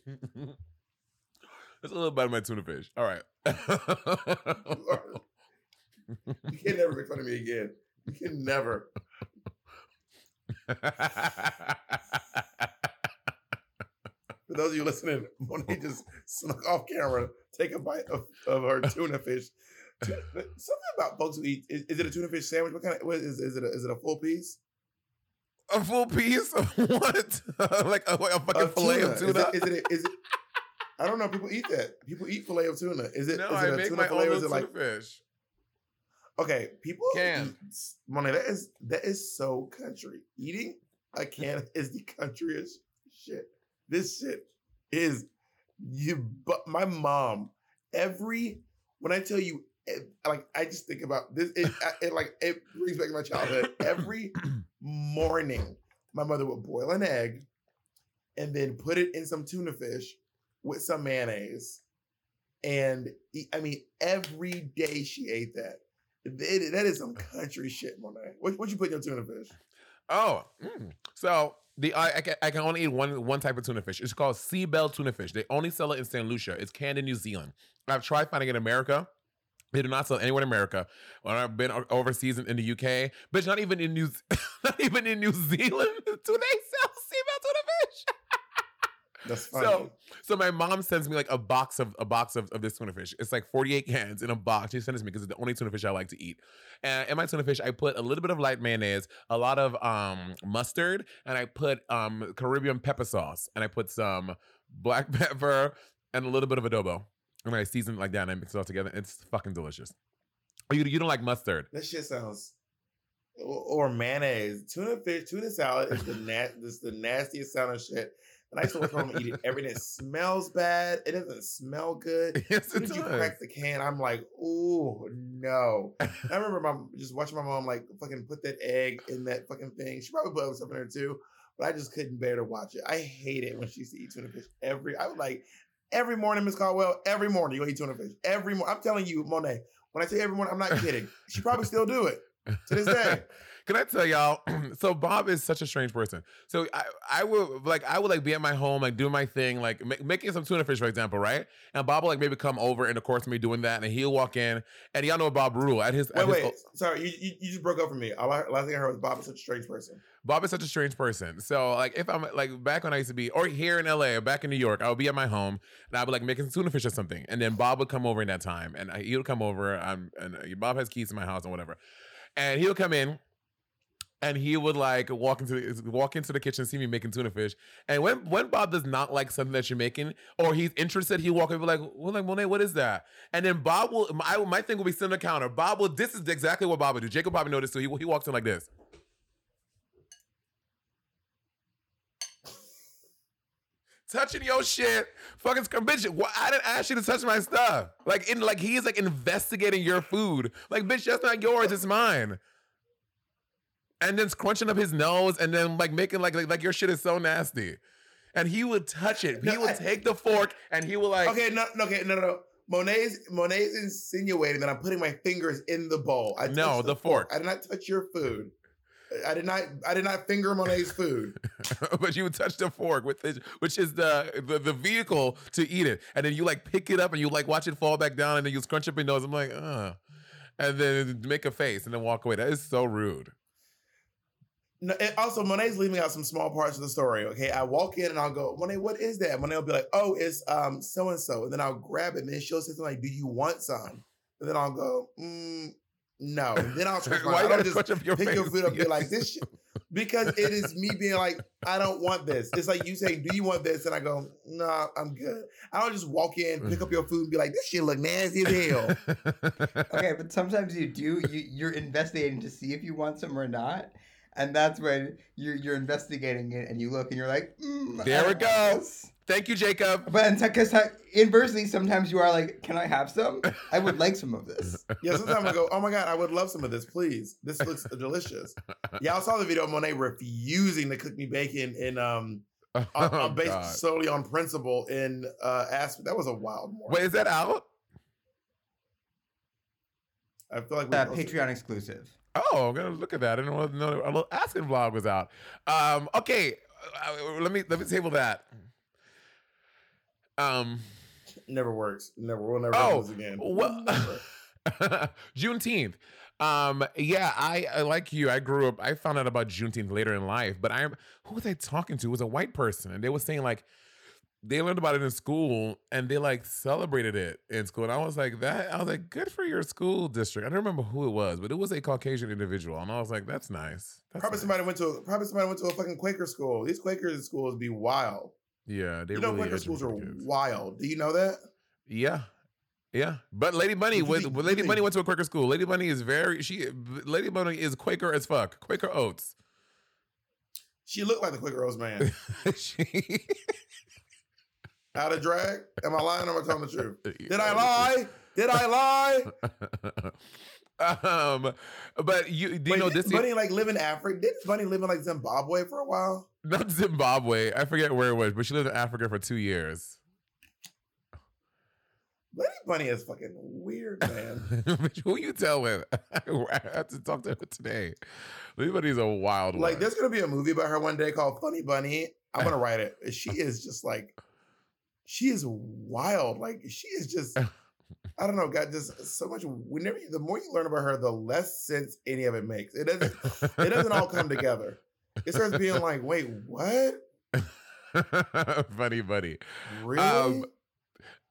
That's a little bite of my tuna fish. All right. you can never make fun of me again. You can never. For those of you listening, Monet just snuck off camera, take a bite of, of her tuna fish. Tuna- Something about folks who eat is, is it a tuna fish sandwich? What kind of what is, is it? A, is it a full piece? a full piece of what? like a, a fucking Of fillet of tuna. Is it, is it? Is it? I don't know. People eat that. People eat fillet of tuna. Is it? no, is I it a make tuna my fillet own or is little it tuna like? fish. Okay, people Can. eat Monet. That is that is so country. Eating a can is the countryest shit. This shit is you. But my mom, every when I tell you, it, like I just think about this. It, it like it brings back my childhood. Every morning, my mother would boil an egg and then put it in some tuna fish with some mayonnaise. And eat- I mean, every day she ate that. It- that is some country shit, Monet. What what you put your tuna fish? Oh, mm. so the I, I, can, I can only eat one one type of tuna fish. It's called sea bell tuna fish. They only sell it in St. Lucia. It's canned in New Zealand. I've tried finding it in America. They do not sell anywhere in America. When I've been overseas in, in the UK, but not even in New not even in New Zealand do they sell. That's funny. So, so my mom sends me like a box of a box of, of this tuna fish. It's like 48 cans in a box. She sends it to me because it's the only tuna fish I like to eat. And in my tuna fish, I put a little bit of light mayonnaise, a lot of um mustard, and I put um Caribbean pepper sauce, and I put some black pepper and a little bit of adobo. And I season it like that and I mix it all together. It's fucking delicious. You, you don't like mustard? that shit sounds or, or mayonnaise. Tuna fish, tuna salad is the nat this the nastiest sound of shit. And I used to work home and eat it every day. It smells bad. It doesn't smell good. Yes, As soon it as you crack the can, I'm like, ooh, no. And I remember my just watching my mom like fucking put that egg in that fucking thing. She probably put other stuff in there too, but I just couldn't bear to watch it. I hate it when she used to eat tuna fish every. I would like every morning, Miss Caldwell. Every morning you eat tuna fish. Every morning. I'm telling you, Monet. When I say every morning, I'm not kidding. She probably still do it to this day. Can I tell y'all? so Bob is such a strange person. So I, I would like, I would like be at my home, like doing my thing, like ma- making some tuna fish, for example, right? And Bob will like maybe come over in the course of me doing that, and he'll walk in, and y'all know Bob Rule at his. Wait, at his wait. Sorry, you, you, you just broke up from me. All I, last thing I heard was Bob is such a strange person. Bob is such a strange person. So like if I'm like back when I used to be, or here in LA or back in New York, I would be at my home and I'd be like making some tuna fish or something, and then Bob would come over in that time, and I, he would come over. I'm and uh, Bob has keys to my house and whatever, and he'll come in. And he would like walk into the, walk into the kitchen, see me making tuna fish. And when when Bob does not like something that you're making, or he's interested, he walk in and be like, "Well, like Monet, what is that?" And then Bob will my my thing will be sitting on the counter. Bob will. This is exactly what Bob would do. Jacob probably noticed too. He he walks in like this. touching your shit. Fucking bitch, why, I didn't ask you to touch my stuff. Like in like he's like investigating your food. Like bitch, that's not yours, it's mine. And then crunching up his nose and then like making like like, like your shit is so nasty. And he would touch it. He No, would I- take the fork and he would like Okay, no, no, okay, no, no, no. Monet's Monet's insinuating that I'm putting my fingers in the bowl. I No, touched the fork. I did not touch your food. I did not. I did not finger Monet's food. but you would touch the fork with it, which is the, the the vehicle to eat it, and then you like pick it up and you like watch it fall back down, and then you scrunch up your nose. I'm like, uh, and then make a face and then walk away. That is so rude. No, and also, Monet's leaving out some small parts of the story. Okay, I walk in and I'll go, Monet, what is that? Monet will be like, Oh, it's um so and so, and then I'll grab it, and then she'll say something like, Do you want some? And then I'll go, mm, No. And then I'll scrunch Why I you gotta just scrunch up your pick your food up and be like this. Shit. Because it is me being like, I don't want this. It's like you saying, "Do you want this?" And I go, "No, I'm good." I don't just walk in, pick up your food, and be like, "This shit look nasty as hell." Okay, but sometimes you do. You you're investigating to see if you want some or not, and that's when you're you're investigating it, and you look and you're like, mm, There it don't want go. this. Thank you, Jacob. But because inversely, sometimes you are like, "Can I have some? I would like some of this." Yeah, sometimes I go, "Oh my god, I would love some of this, please. This looks delicious." Y'all saw the video of Monet refusing to cook me bacon in um on, Oh, on based God. solely on principle in uh Aspen. That was a wild morning. Wait, is that out? I feel like we Uh, posted- Patreon exclusive. Oh, I'm gonna look at that. I didn't know know a little asking vlog was out. Um, okay, uh, let me let me table that. Um, never works. Never. We'll never Oh, again. well. Juneteenth. Um, yeah, I, I like you. I grew up. I found out about Juneteenth later in life, but I'm who was I talking to? It was a white person, and they were saying like they learned about it in school and they like celebrated it in school. And I was like, that I was like, good for your school district. I don't remember who it was, but it was a Caucasian individual, and I was like, that's nice. That's Probably nice. somebody went to a, probably somebody went to a fucking Quaker school. These Quaker schools be wild. Yeah, they you know, really Quaker schools are kids. wild. Do you know that? Yeah. Yeah, but Lady Bunny What do you was think- well, what do you Lady Bunny went to a Quaker school. Lady Bunny is very she Lady Bunny is Quaker as fuck. Quaker oats. She looked like the Quaker Rose man. she, Out to drag? Am I lying or am I telling the truth? Did I lie? Did I lie? um, but you do you Wait, know this? Bunny like live in Africa? Didn't Bunny live in like Zimbabwe for a while? Not Zimbabwe. I forget where it was, but she lived in Africa for two years. Lady Bunny is fucking weird, man. Who you telling? I had to talk to her today. Lady Bunny is a wild like, one. there's gonna be a movie about her one day called Funny Bunny. I'm gonna write it. She is just like, she is wild. Like, she is just, I don't know, got just so much. Whenever you, the more you learn about her, the less sense any of it makes. It doesn't. it doesn't all come together. It starts being like, wait, what? Funny Bunny. Really? Um,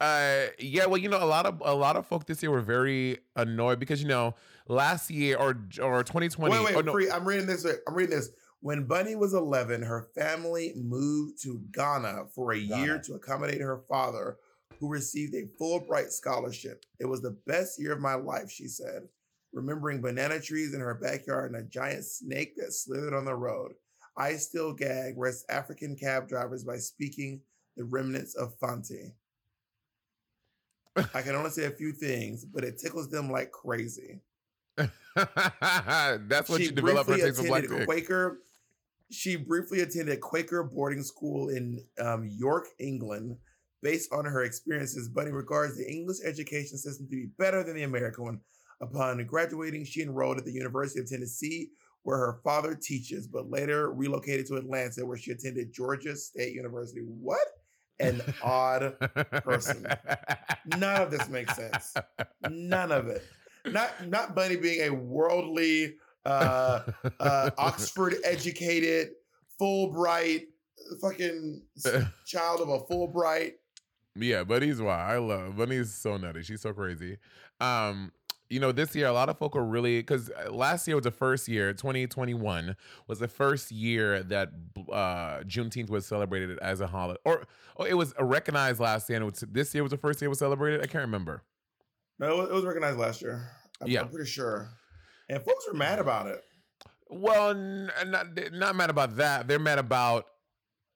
Uh, yeah. Well, you know, a lot of a lot of folk this year were very annoyed because you know last year or or 2020. Wait, wait, oh, no, free. I'm reading this. I'm reading this. When Bunny was 11, her family moved to Ghana for a year to accommodate her father, who received a Fulbright scholarship. It was the best year of my life, she said. remembering banana trees in her backyard and a giant snake that slithered on the road. I still gag West African cab drivers by speaking the remnants of Fanti. I can only say a few things, but it tickles them like crazy. That's what she you develop her taste for black attended dick. Quaker. She briefly attended Quaker boarding school in um, York, England. Based on her experiences, Bunny regards the English education system to be better than the American one. Upon graduating, she enrolled at the University of Tennessee, where her father teaches, but later relocated to Atlanta, where she attended Georgia State University. What an odd person. None of this makes sense. None of it. Not not Bunny being a worldly, uh, uh, Oxford educated, Fulbright, fucking child of a Fulbright. Yeah, Bunny's wild. I love Bunny's so nutty. She's so crazy. Um, you know, this year a lot of folk are really because last year was the first year, 2021 was the first year that uh Juneteenth was celebrated as a holiday, or oh, it was recognized last year. And it was, this year was the first year it was celebrated. I can't remember. No, it was, it was recognized last year. I'm, Yeah. I'm pretty sure. And folks were mad about it. Well, not not mad about that. They're mad about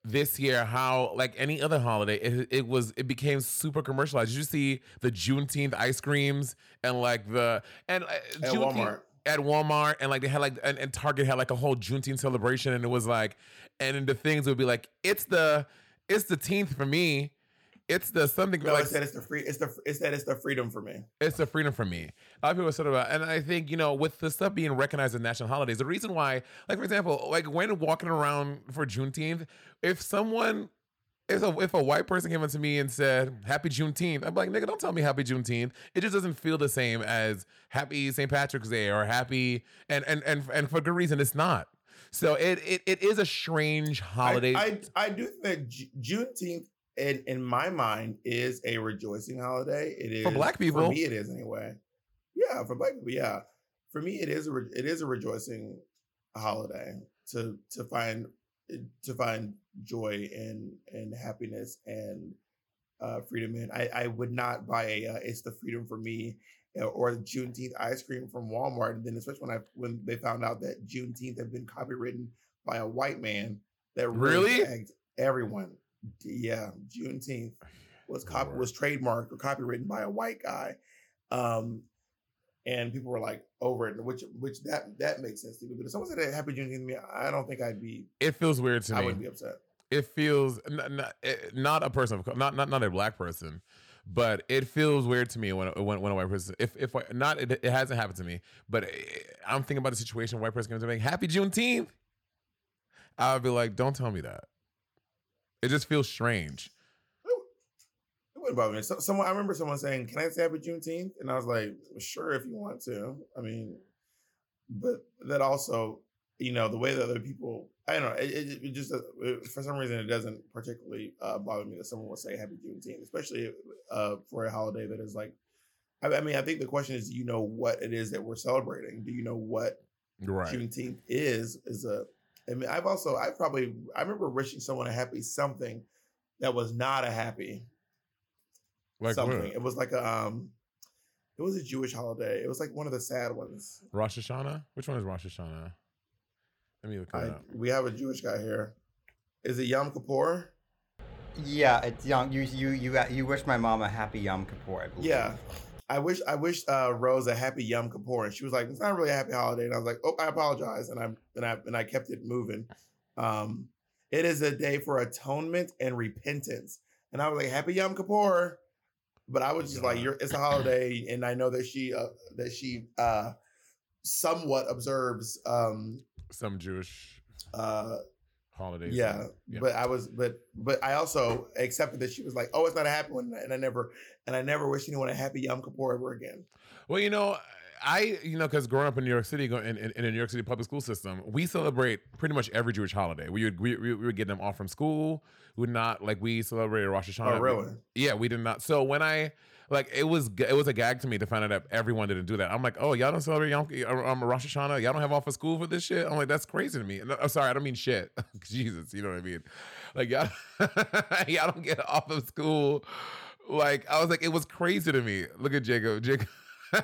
this year how like any other holiday it, it was it became super commercialized. Did you see the Juneteenth ice creams and like the and uh, At Juneteenth- Walmart. At Walmart and like they had like and, and Target had like a whole Juneteenth celebration and it was like and the things would be like it's the it's the teenth for me. It's the something No, like it's that it's the free. It's the it's that it's the freedom for me. it's the freedom for me. A lot of people said about, and I think you know, with the stuff being recognized as national holidays, the reason why, like for example, like when walking around for Juneteenth, if someone, if a, if a white person came up to me and said Happy Juneteenth, I'm like, nigga, don't tell me Happy Juneteenth. It just doesn't feel the same as Happy St. Patrick's Day or Happy, and and and and for good reason, it's not. So it it, it is a strange holiday. I, I, I do think Ju- Juneteenth, in in my mind, is a rejoicing holiday. It is For black people. For me, it is anyway. Yeah, for black people, yeah. For me, it is a re- it is a rejoicing holiday to to find to find joy and and happiness and uh, freedom in. I I would not buy a uh, it's the freedom for me uh, or Juneteenth ice cream from Walmart. And then especially when I when they found out that Juneteenth had been copywritten by a white man that really, Really? tagged everyone. Yeah, Juneteenth was cop Lord. was trademarked or copywritten by a white guy. Um and people were like over it, which which that that makes sense to me. But if someone said a happy Juneteenth to me, I don't think I'd be it feels weird to I me. I wouldn't be upset. it feels not, not, not a person not not not a black person but it feels weird to me when when, when a white person if if I- not it, it hasn't happened to me but i'm thinking about the situation a white person comes to me happy juneteenth i would be like don't tell me that it just feels strange It wouldn't bother me. So, someone I remember someone saying, "Can I say Happy Juneteenth?" And I was like, "Sure, if you want to." I mean, but that also, you know, the way that other people, I don't know, it, it, it just it, for some reason it doesn't particularly uh, bother me that someone will say Happy Juneteenth, especially uh, for a holiday that is like. I, I mean, I think the question is, do you know what it is that we're celebrating? Do you know what right Juneteenth is is a. I mean, I've also I probably I remember wishing someone a happy something that was not a happy like something. what? It was like a um, it was a Jewish holiday. It was like one of the sad ones. rosh hashanah which one is rosh hashanah let me look it I, up we have a Jewish guy here. Is it Yom Kippur? Yeah, it's young. You you you you wish my mom a happy Yom Kippur. I believe. Yeah. I wish I wish uh, Rose a happy Yom Kippur, and she was like, "It's not really a happy holiday." And I was like, "Oh, I apologize," and I and I and I kept it moving. Um, it is a day for atonement and repentance, and I was like, "Happy Yom Kippur," but I was just like, "You're it's a holiday," and I know that she uh, that she uh, somewhat observes um, some jewish uh, holidays yeah, yeah. but I was, but but I also accepted that she was like, "Oh, it's not a happy one," and I never, and I never wish anyone a happy Yom Kippur ever again. Well, you know, I you know because growing up in New York City, in, in, in a New York City public school system, we celebrate pretty much every Jewish holiday. We would we, we would get them off from school. We would not like we celebrated Rosh oh, Hashanah. Oh, really? Yeah, we did not. So when I like it was it was a gag to me to find out that everyone didn't do that. I'm like, oh, y'all don't celebrate Yom um, a Rosh Hashanah. Y'all don't have off of school for this shit. I'm like, that's crazy to me. No, I'm sorry, I don't mean shit. Jesus, you know what I mean? Like y'all, y'all don't get off of school. Like I was like, it was crazy to me. Look at Jacob. Jacob.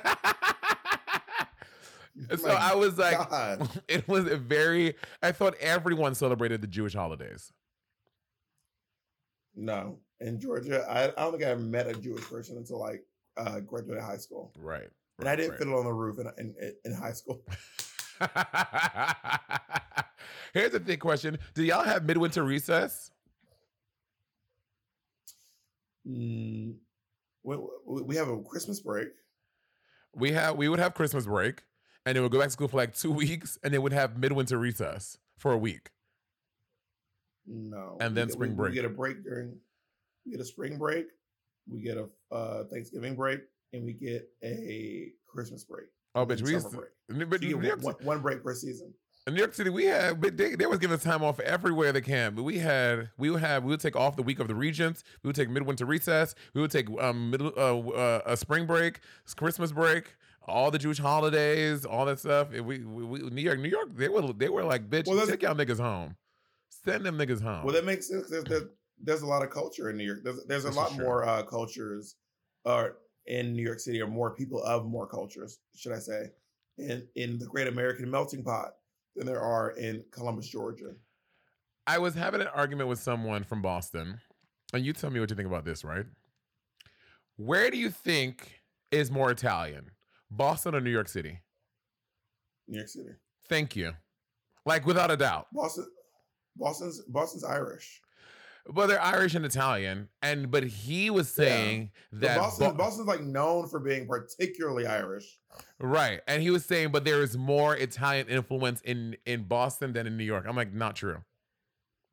So My I was like, God. it was a very. I thought everyone celebrated the Jewish holidays. No, in Georgia, I, I don't think I ever met a Jewish person until like uh, graduated high school, Right. and I didn't right. fiddler on the roof in in, in high school. Here's a big question: Do y'all have midwinter recess? Mm, we, we we have a Christmas break. We have. We would have Christmas break, and then we'd go back to school for like two weeks, and then we'd have midwinter recess for a week. No, And then get- spring we, break. We get a break during. We get a spring break. We get a uh, Thanksgiving break, and we get a Christmas break. Oh, bitch, we used to, break. but So New you York, one, one break per season. in New York City, we had, but they, they was giving us time off everywhere they can. But we had, we would have, we would take off the week of the Regents. We would take midwinter recess. We would take um middle, uh, uh, a spring break, Christmas break, all the Jewish holidays, all that stuff. And we, we, we New York, New York, they were, they were like, bitch, Well, take y'all niggas home, send them niggas home. Well, that makes sense. There's a lot of culture in New York. There's, there's a lot true. more uh, cultures uh, in New York City, or more people of more cultures, should I say, in in the Great American Melting Pot than there are in Columbus, Georgia. I was having an argument with someone from Boston, and you tell me what you think about this, right? Where do you think is more Italian, Boston or New York City? New York City, Thank you. Like without a doubt. Boston, Boston's Boston's Irish. But they're Irish and Italian, and but he was saying But that Boston, Bo- Boston's like known for being particularly Irish. right, and he was saying, but there is more Italian influence in in Boston than in New York. I'm like, not true.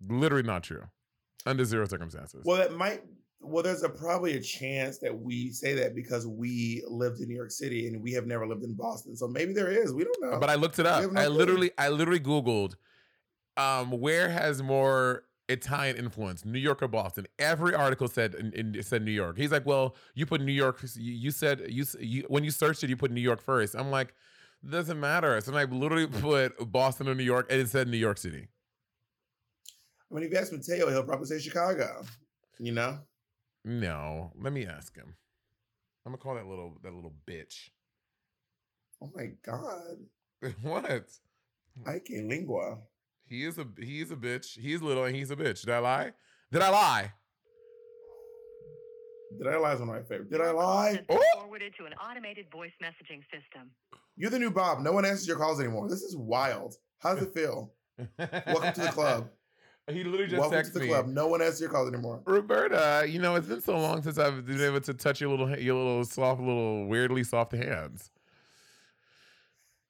Literally not true. Under zero circumstances. Well, that might. Well, there's a probably a chance that we say that because we lived in New York City and we have never lived in Boston. So maybe there is. We don't know. But I looked it up. no I literally, I literally Googled, um, where has more Italian influence, New York or Boston? Every article said in, in, said New York. He's like, well, you put New York. You, you said you, you when you searched it, you put New York first. I'm like, doesn't matter. So I literally put Boston or New York, and it said New York City. I mean, if you ask Mateo, he'll probably say Chicago. You know, No, let me ask him. I'm gonna call that little that little bitch. oh my god, what? I can lingua. He is a he is a bitch. He's little and he's a bitch. Did I lie? Did I lie? Did I lie? Is one of my favorite. Did I lie? Oh! Forwarded to an automated voice messaging system. You're the new Bob. No one answers your calls anymore. This is wild. How does it feel? Welcome to the club. He literally just Welcome to texted the me. club. No one answers your calls anymore. Roberta, you know, it's been so long since I've been able to touch your little, your little soft, little weirdly soft hands.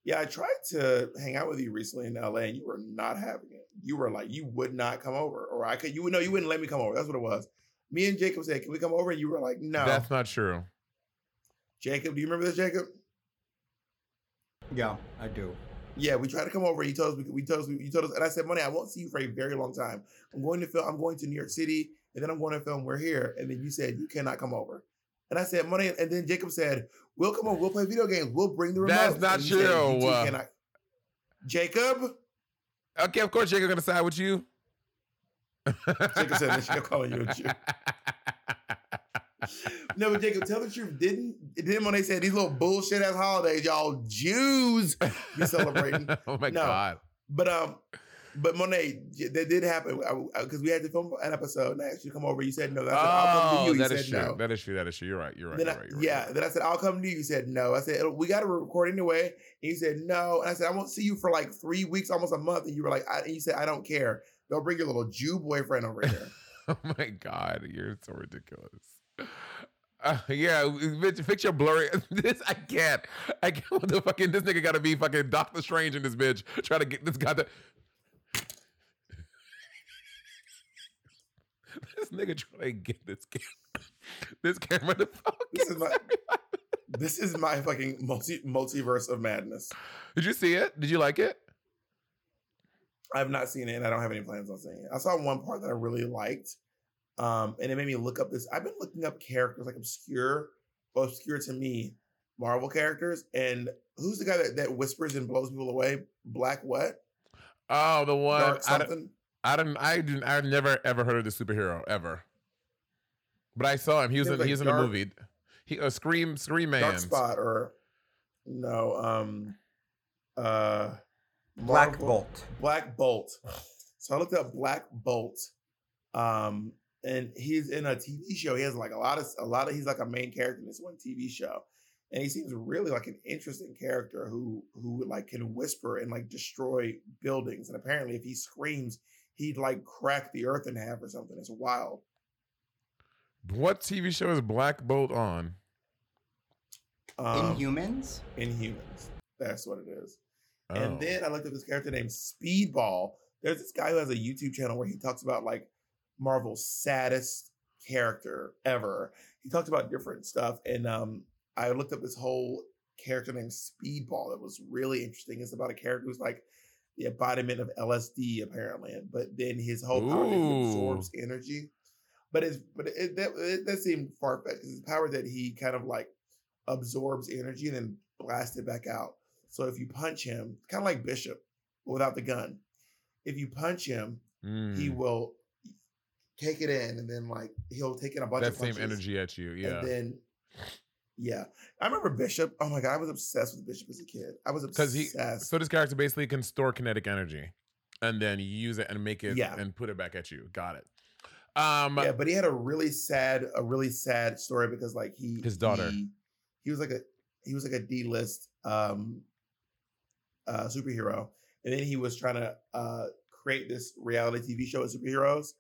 Yeah, I tried to hang out with you recently in LA, and you were not having it. You were like, you would not come over, or I could. You would know you wouldn't let me come over. That's what it was. Me and Jacob said, "Can we come over?" And you were like, "No." That's not true. Jacob, do you remember this, Jacob? Yeah, I do. Yeah, we tried to come over. And you told us. We, we told us. You told us, and I said, "Money, I won't see you for a very long time. I'm going to film. I'm going to New York City, and then I'm going to film. We're here." And then you said you cannot come over. And I said, "Money," and then Jacob said, "We'll come over. We'll play video games. We'll bring the remote." That's not you said, "You two true. Jacob, Okay, of course Jacob gonna side with you. Jacob said, "She's calling you a Jew." No, but Jacob, tell the truth. Didn't didn't when they said these little bullshit ass holidays, y'all Jews be celebrating? oh my No. god. But um, but Monet, that did happen because we had to film an episode and I asked you to come over. You said no. I said, I'll come to Oh, you. You that said is true. no. That is true. That is true. You're right. You're right. You're right. You're right. yeah, then I said I'll come to you. You said no. I said we got to record anyway. And you said no. And I said I won't see you for like three weeks, almost a month. And you were like, I, and you said I don't care. Don't bring your little Jew boyfriend over here. Oh my god, you're so ridiculous. Uh, yeah, bitch, fix your blurry. This I can't. I can't. What the fucking this nigga got to be fucking Doctor Strange in this bitch. Try to get this guy to. This nigga trying to get this camera, this camera to focus. This is my this is my fucking multi multiverse of madness. Did you see it? Did you like it? I have not seen it, and I don't have any plans on seeing it. I saw one part that I really liked, um, and it made me look up this. I've been looking up characters like obscure, well, obscure to me, Marvel characters. And who's the guy that, that whispers and blows people away? Black what? Oh, the one Dark something. I don't. I didn't. I've never ever heard of this superhero ever. But I saw him. He was. It In, was he like was in a movie. He a Scream. Scream Man. Dark Spot or no? Um, uh, Black Marvel- Bolt. Black Bolt. So I looked up Black Bolt, um, and he's in a TV show. He has like a lot of a lot of. He's like a main character in this one TV show, and he seems really like an interesting character who who like can whisper and like destroy buildings. And apparently, if he screams, he'd like crack the earth in half or something. It's wild. What TV show is Black Bolt on? Um, Inhumans. Inhumans. That's what it is. Oh. And then I looked up this character named Speedball. There's this guy who has a YouTube channel where he talks about like Marvel's saddest character ever. He talked about different stuff. And um, I looked up this whole character named Speedball that was really interesting. It's about a character who's like the embodiment of LSD, apparently. But then his whole power is he absorbs energy. But it's but it that it, that seemed far fetched because his power that he kind of like absorbs energy and then blasts it back out. So if you punch him, kind of like Bishop, but without the gun, if you punch him, he Mm, will take it in and then like he'll take in a bunch that of same punches. energy at you. Yeah. And then yeah. I remember Bishop. Oh my god, I was obsessed with Bishop as a kid. I was Because he, obsessed. so this character basically can store kinetic energy, and then use it and make it Yeah. and put it back at you. Got it. Um, yeah, but he had a really sad, a really sad story because like he His daughter. he, he was like a he was like a D list um uh superhero. And then he was trying to uh create this reality TV show of superheroes.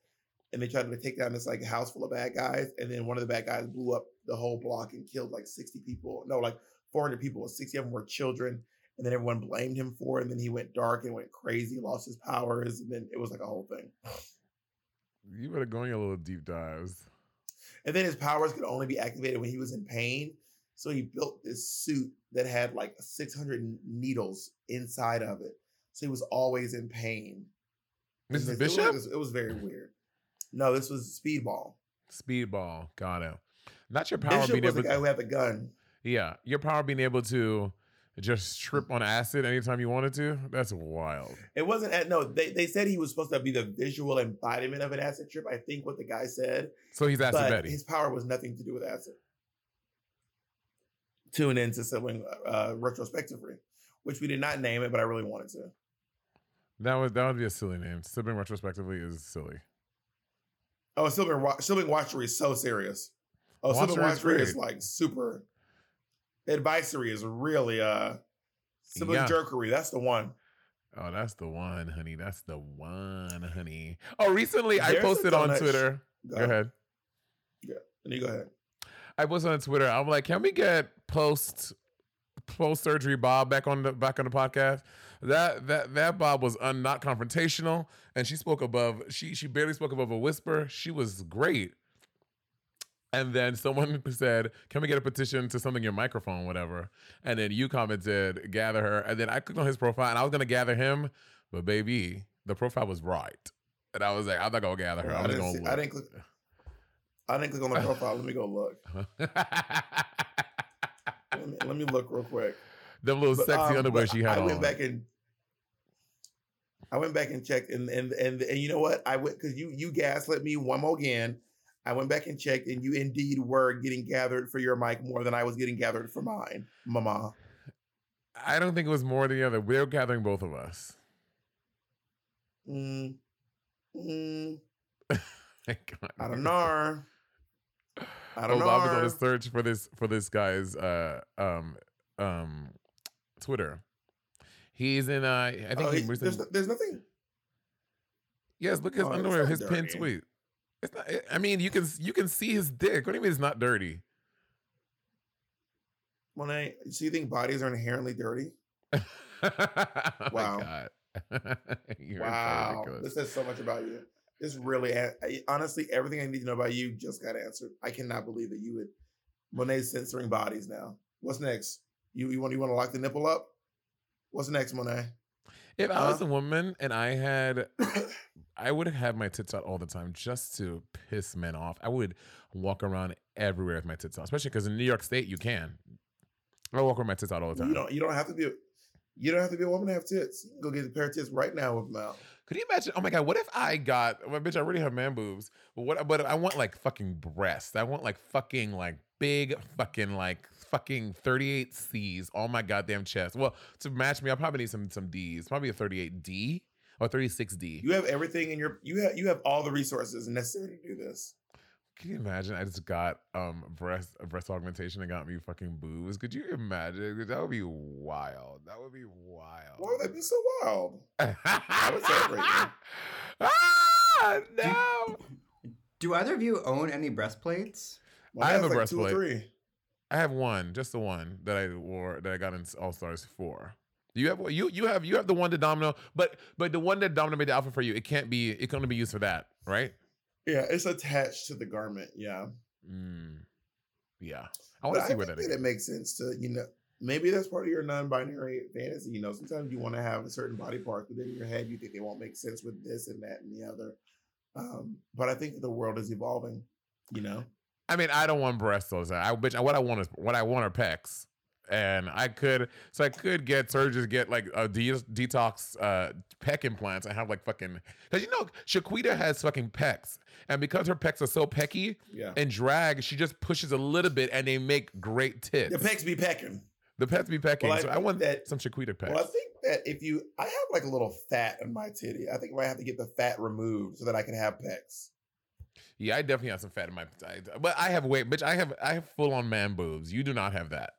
And they tried to take down this like house full of bad guys. And then one of the bad guys blew up the whole block and killed like 60 people. No, like 400 people. 60 of them were children. And then everyone blamed him for it. And then he went dark and went crazy, lost his powers. And then it was like a whole thing. you better go on your little deep dives. And then his powers could only be activated when he was in pain. So he built this suit that had like 600 needles inside of it. So he was always in pain. This And is it was- Bishop. It was, it was very weird. No, this was Speedball. Speedball. Got it. Not your power Bishop being was able. the guy who had the gun. yeah, your power being able to just trip on acid anytime you wanted to. That's wild. It wasn't at no. They, they said he was supposed to be the visual embodiment of an acid trip. I think what the guy said, So he's acid Betty. his power was nothing to do with acid. Tune in to sibling uh, retrospectively, which we did not name it, but I really wanted to. That would that would be a silly name. Sibling retrospectively is silly. Oh, wa- sibling watchery is so serious. Oh, Watchery is watchery is great. like super. Advisory is really uh sibling Yeah. jerkery. That's the one. Oh, that's the one, honey. That's the one, honey. Oh, recently I There's a posted on donut sh- Twitter. Go Go ahead. Yeah, and you go ahead. I posted on Twitter. I'm like, can we get post post surgery Bob back on the back on the podcast? That that that Bob was un, not confrontational, and she spoke above. She she barely spoke above a whisper. She was great. And then someone said, "Can we get a petition to something your microphone, whatever?" And then you commented, "Gather her." And then I clicked on his profile, and I was gonna gather him, but baby, the profile was right, and I was like, "I'm not gonna gather her. Well, I, I'm just didn't gonna I didn't click. I didn't click on the profile. Let me go look. look." Let me, let me look real quick. Them little But, sexy um, underwear she had I on. went back and I went back and checked, and and and and you know what? I went because you you gaslit me one more again. I went back and checked, and you indeed were getting gathered for your mic more than I was getting gathered for mine, Mama. I don't think it was more than the other. They're gathering both of us. Mm, mm. I don't know. I don't oh, know. Bob is on a search for this for this guy's uh um um Twitter. He's in uh I think Oh, he he- recently, there's, there's nothing. Yes, look at his Oh, underwear, his pinned tweet. It's not I mean you can you can see his dick. What do you mean it's not dirty? When I so you think bodies are inherently dirty? Oh Wow. God. You're so wow, this says so much about you. This really, honestly, everything I need to know about you just got answered. I cannot believe that you would. Monét's censoring bodies now. What's next? You you want you want to lock the nipple up? What's next, Monét? If I was a woman and I had, I would have my tits out all the time just to piss men off. I would walk around everywhere with my tits out, especially because in New York State you can. I walk with my tits out all the time. You don't you don't have to be a, you don't have to be a woman to have tits. You can go get a pair of tits right now with them out. Could you imagine? Oh my god, what if I got? Well, bitch, I already have man boobs, but what? But I want like fucking breasts. I want like fucking like big fucking like fucking 38 C's on my goddamn chest. Well, to match me, I probably need some some D's. Probably a 38D or 36D. You have everything in your you have you have all the resources necessary to do this. Can you imagine? I just got um breast breast augmentation and got me fucking boobs. Could you imagine? That would be wild. That would be wild. Why would that be so wild? I would celebrate ah, no. Do either of you own any breastplates? Well, I have a that's like two or breastplate. I have one, just the one that I wore that I got in All Stars four. You have you you have you have the one that Domino, but but the one that Domino made the outfit for you, it can't be it can only be used for that, right? Yeah, it's attached to the garment. Yeah, Mm. Yeah, I want to see where that that is. it makes sense to you know maybe that's part of your non-binary fantasy. You know, sometimes you want to have a certain body part, but then in your head you think they won't make sense with this and that and the other. Um, but I think the world is evolving. You know, I mean, I don't want breasts time. I bitch. What I want is what I want are pecs, and I could so I could get surgeons get like a de- detox uh pec implants. I have like fucking because you know Shaquita has fucking pecs, and because her pecs are so pecky yeah. in drag, she just pushes a little bit, and they make great tits. The pecs be pecking. The pecs be pecking. Well, I so I want that- some Shaquita pecs. Well, I think that if you, I have like a little fat in my titty. I think I might have to get the fat removed so that I can have pecs. Yeah, I definitely have some fat in my. I, but I have weight, bitch. I have I have full on man boobs. You do not have that.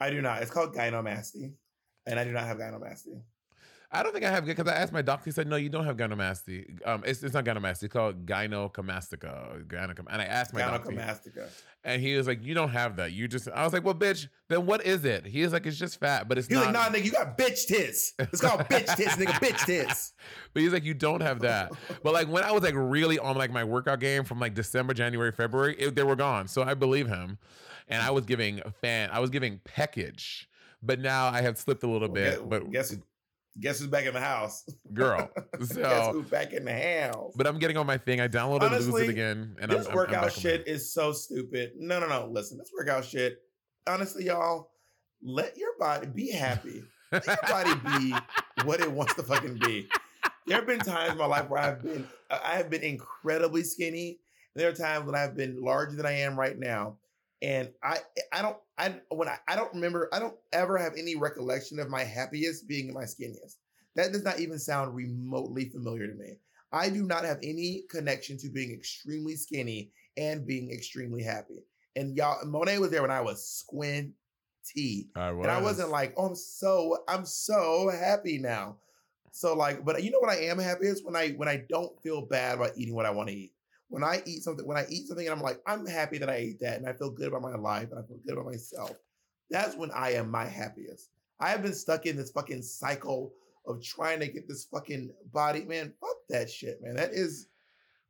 I do not. It's called gynomasty, and I do not have gynomasty. I don't think I have because I asked my doctor. He said, "No, you don't have gynomasty. Um, it's, it's not gynomasty. It's called gynecomastica. or Gynecom-" And I asked my doctor, and he was like, "You don't have that. You just." I was like, "Well, bitch, then what is it?" He was like, "It's just fat, but it's He's not." like, nah, nigga, you got bitch tits. It's called bitch tits, nigga, bitch tits. But he's like, "You don't have that." but like when I was like really on like my workout game from like December, January, February, it, they were gone. So I believe him, and I was giving fan, I was giving peckage, but now I have slipped a little Well, bit. guess, but guess guess who's back in the house? girl, guess so. who's back in the house? But I'm getting on my thing. I downloaded Lose Honestly, It again, and this I'm, I'm- I'm workout on shit is so stupid. No, no, no. Listen, this workout shit. Honestly, y'all, let your body be happy. Let your body be what it wants to fucking be. There have been times in my life where I've been uh, I have been incredibly skinny. And there are times when I've been larger than I am right now. And I I don't I when I, I don't remember I don't ever have any recollection of my happiest being my skinniest. That does not even sound remotely familiar to me. I do not have any connection to being extremely skinny and being extremely happy. And y'all, Monét was there when I was squinty. I was. And I wasn't like, oh, I'm so, I'm so happy now. So like, but you know what I am happy is when I when I don't feel bad about eating what I want to eat. When I eat something, when I eat something and I'm like, I'm happy that I ate that and I feel good about my life and I feel good about myself. That's when I am my happiest. I have been stuck in this fucking cycle of trying to get this fucking body, man. Fuck that shit, man. That is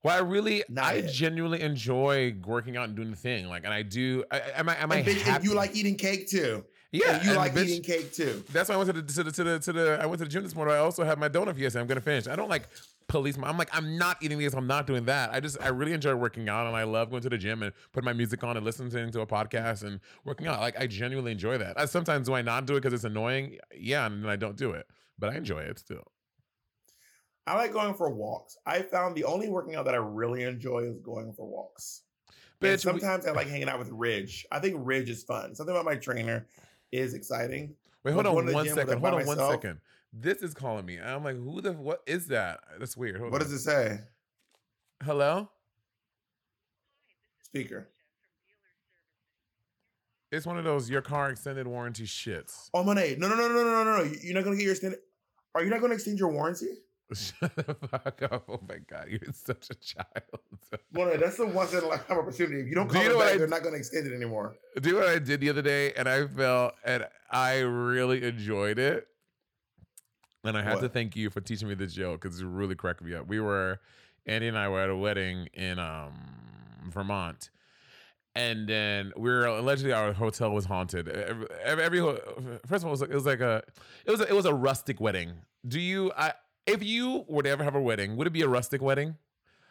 Well, I really, I it. genuinely enjoy working out and doing the thing. Like, and I do. I, am I? Am I bitch, happy? and you like eating cake too. Yeah, And you and like bitch- eating cake too. That's why I went to the to the to the, to the I went to the gym this morning. I also had my donut yesterday. I'm gonna finish. I don't like police. My, I'm like I'm not eating these. I'm not doing that. I just I really enjoy working out and I love going to the gym and putting my music on and listening to a podcast and working out. Like I genuinely enjoy that. I, sometimes do I not do it because it's annoying? Yeah, and then I don't do it, but I enjoy it still. I like going for walks. I found the only working out that I really enjoy is going for walks. And Bitch, we- sometimes I like hanging out with Ridge. I think Ridge is fun. Something about my trainer is exciting. Wait, hold on going to the one second. Hold on one myself. second. This is calling me. I'm like, who the what is that? That's weird. Hold What on. does it say? Hello? Speaker. It's one of those your car extended warranty shits. Oh Monét, no, no, no, no, no, no, no. You're not gonna get your extended. Are you not gonna extend your warranty? Shut the fuck up. Oh my god, you're such a child. Monét, that's the once in a lifetime opportunity. If you don't Do call you it know back, I- they're not gonna extend it anymore. Do you know what I did the other day? And I felt and I really enjoyed it. And I had to thank you for teaching me this joke because it really cracked me up. We were Andy and I were at a wedding in um Vermont. And then we were allegedly our hotel was haunted. Every, every, every first of all, it was like, it was like a it was a, it was a rustic wedding. Do you I if you were to ever have a wedding, would it be a rustic wedding?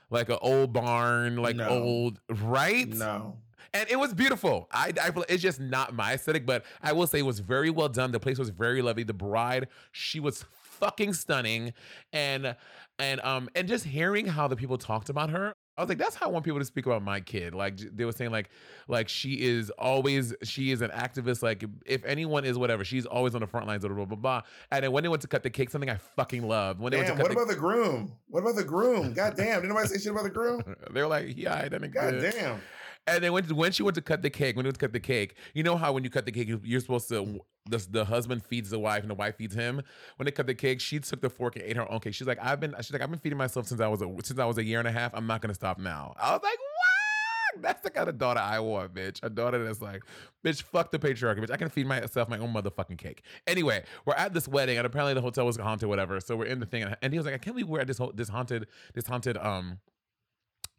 Like an old barn, like No. old, right? No. And it was beautiful. I, I it's just not my aesthetic, but I will say it was very well done. The place was very lovely. The bride, she was fucking stunning, and and um and just hearing how the people talked about her I was like, that's how I want people to speak about my kid. Like they were saying, like, like she is always she is an activist. Like if anyone is whatever, she's always on the front lines of blah blah blah. And then when they went to cut the cake, something I fucking loved. When they Damn, went to what cut about the groom? What about the groom? God damn, did nobody say shit about the groom? they were like, yeah, I didn't. God good. damn. And then when when she went to cut the cake, when they went to cut the cake, you know how when you cut the cake, you- you're supposed to the, the husband feeds the wife and the wife feeds him. When they cut the cake, she took the fork and ate her own cake. She's like, I've been she's like, I've been feeding myself since I was a since I was a year and a half. I'm not gonna stop now. I was like, what? That's the kind of daughter I want, bitch. A daughter that's like, bitch, fuck the patriarchy, bitch. I can feed myself my own motherfucking cake. Anyway, we're at this wedding, and apparently the hotel was haunted, whatever. So we're in the thing, and- he was like, I can't believe we're at this this haunted this haunted um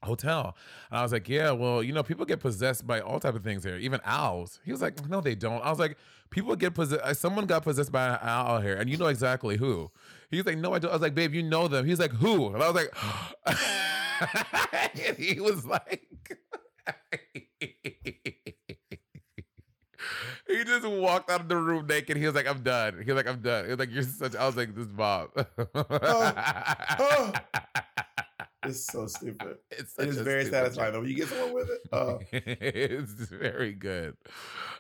hotel. And I was like, yeah, well, you know, people get possessed by all type of things here, even owls. He was like, no, they don't. I was like, people get possessed. Someone got possessed by an owl here, and you know exactly who. He's like, no, I don't. I was like, babe, you know them. He's like, who? And I was like, and he was like. He just walked out of the room naked. He was like, "I'm done." He was like, "I'm done." He was like, "You're such." I was like, "This is Bob." oh. It's so stupid. It's It is very satisfying though. When you get someone with it. Oh. it's very good.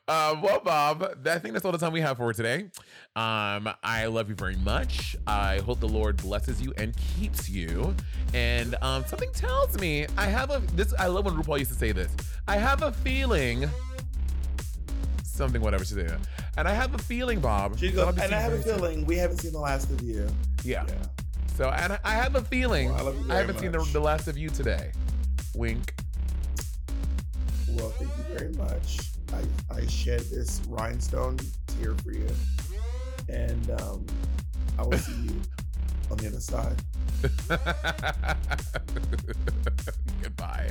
Um, well, Bob, I think that's all the time we have for today. Um, I love you very much. I hope the Lord blesses you and keeps you. And um, something tells me I have a this. I love when RuPaul used to say this. I have a feeling. Something, whatever she said. And I have a feeling, Bob. She goes, and I have a very soon." feeling we haven't seen the last of you. Yeah. So, and I- I have a feeling Well, I I haven't seen the, the last of you today. Wink. Well, thank you very much. I, I shed this rhinestone tear for you. And um, I will see you on the other side. Goodbye.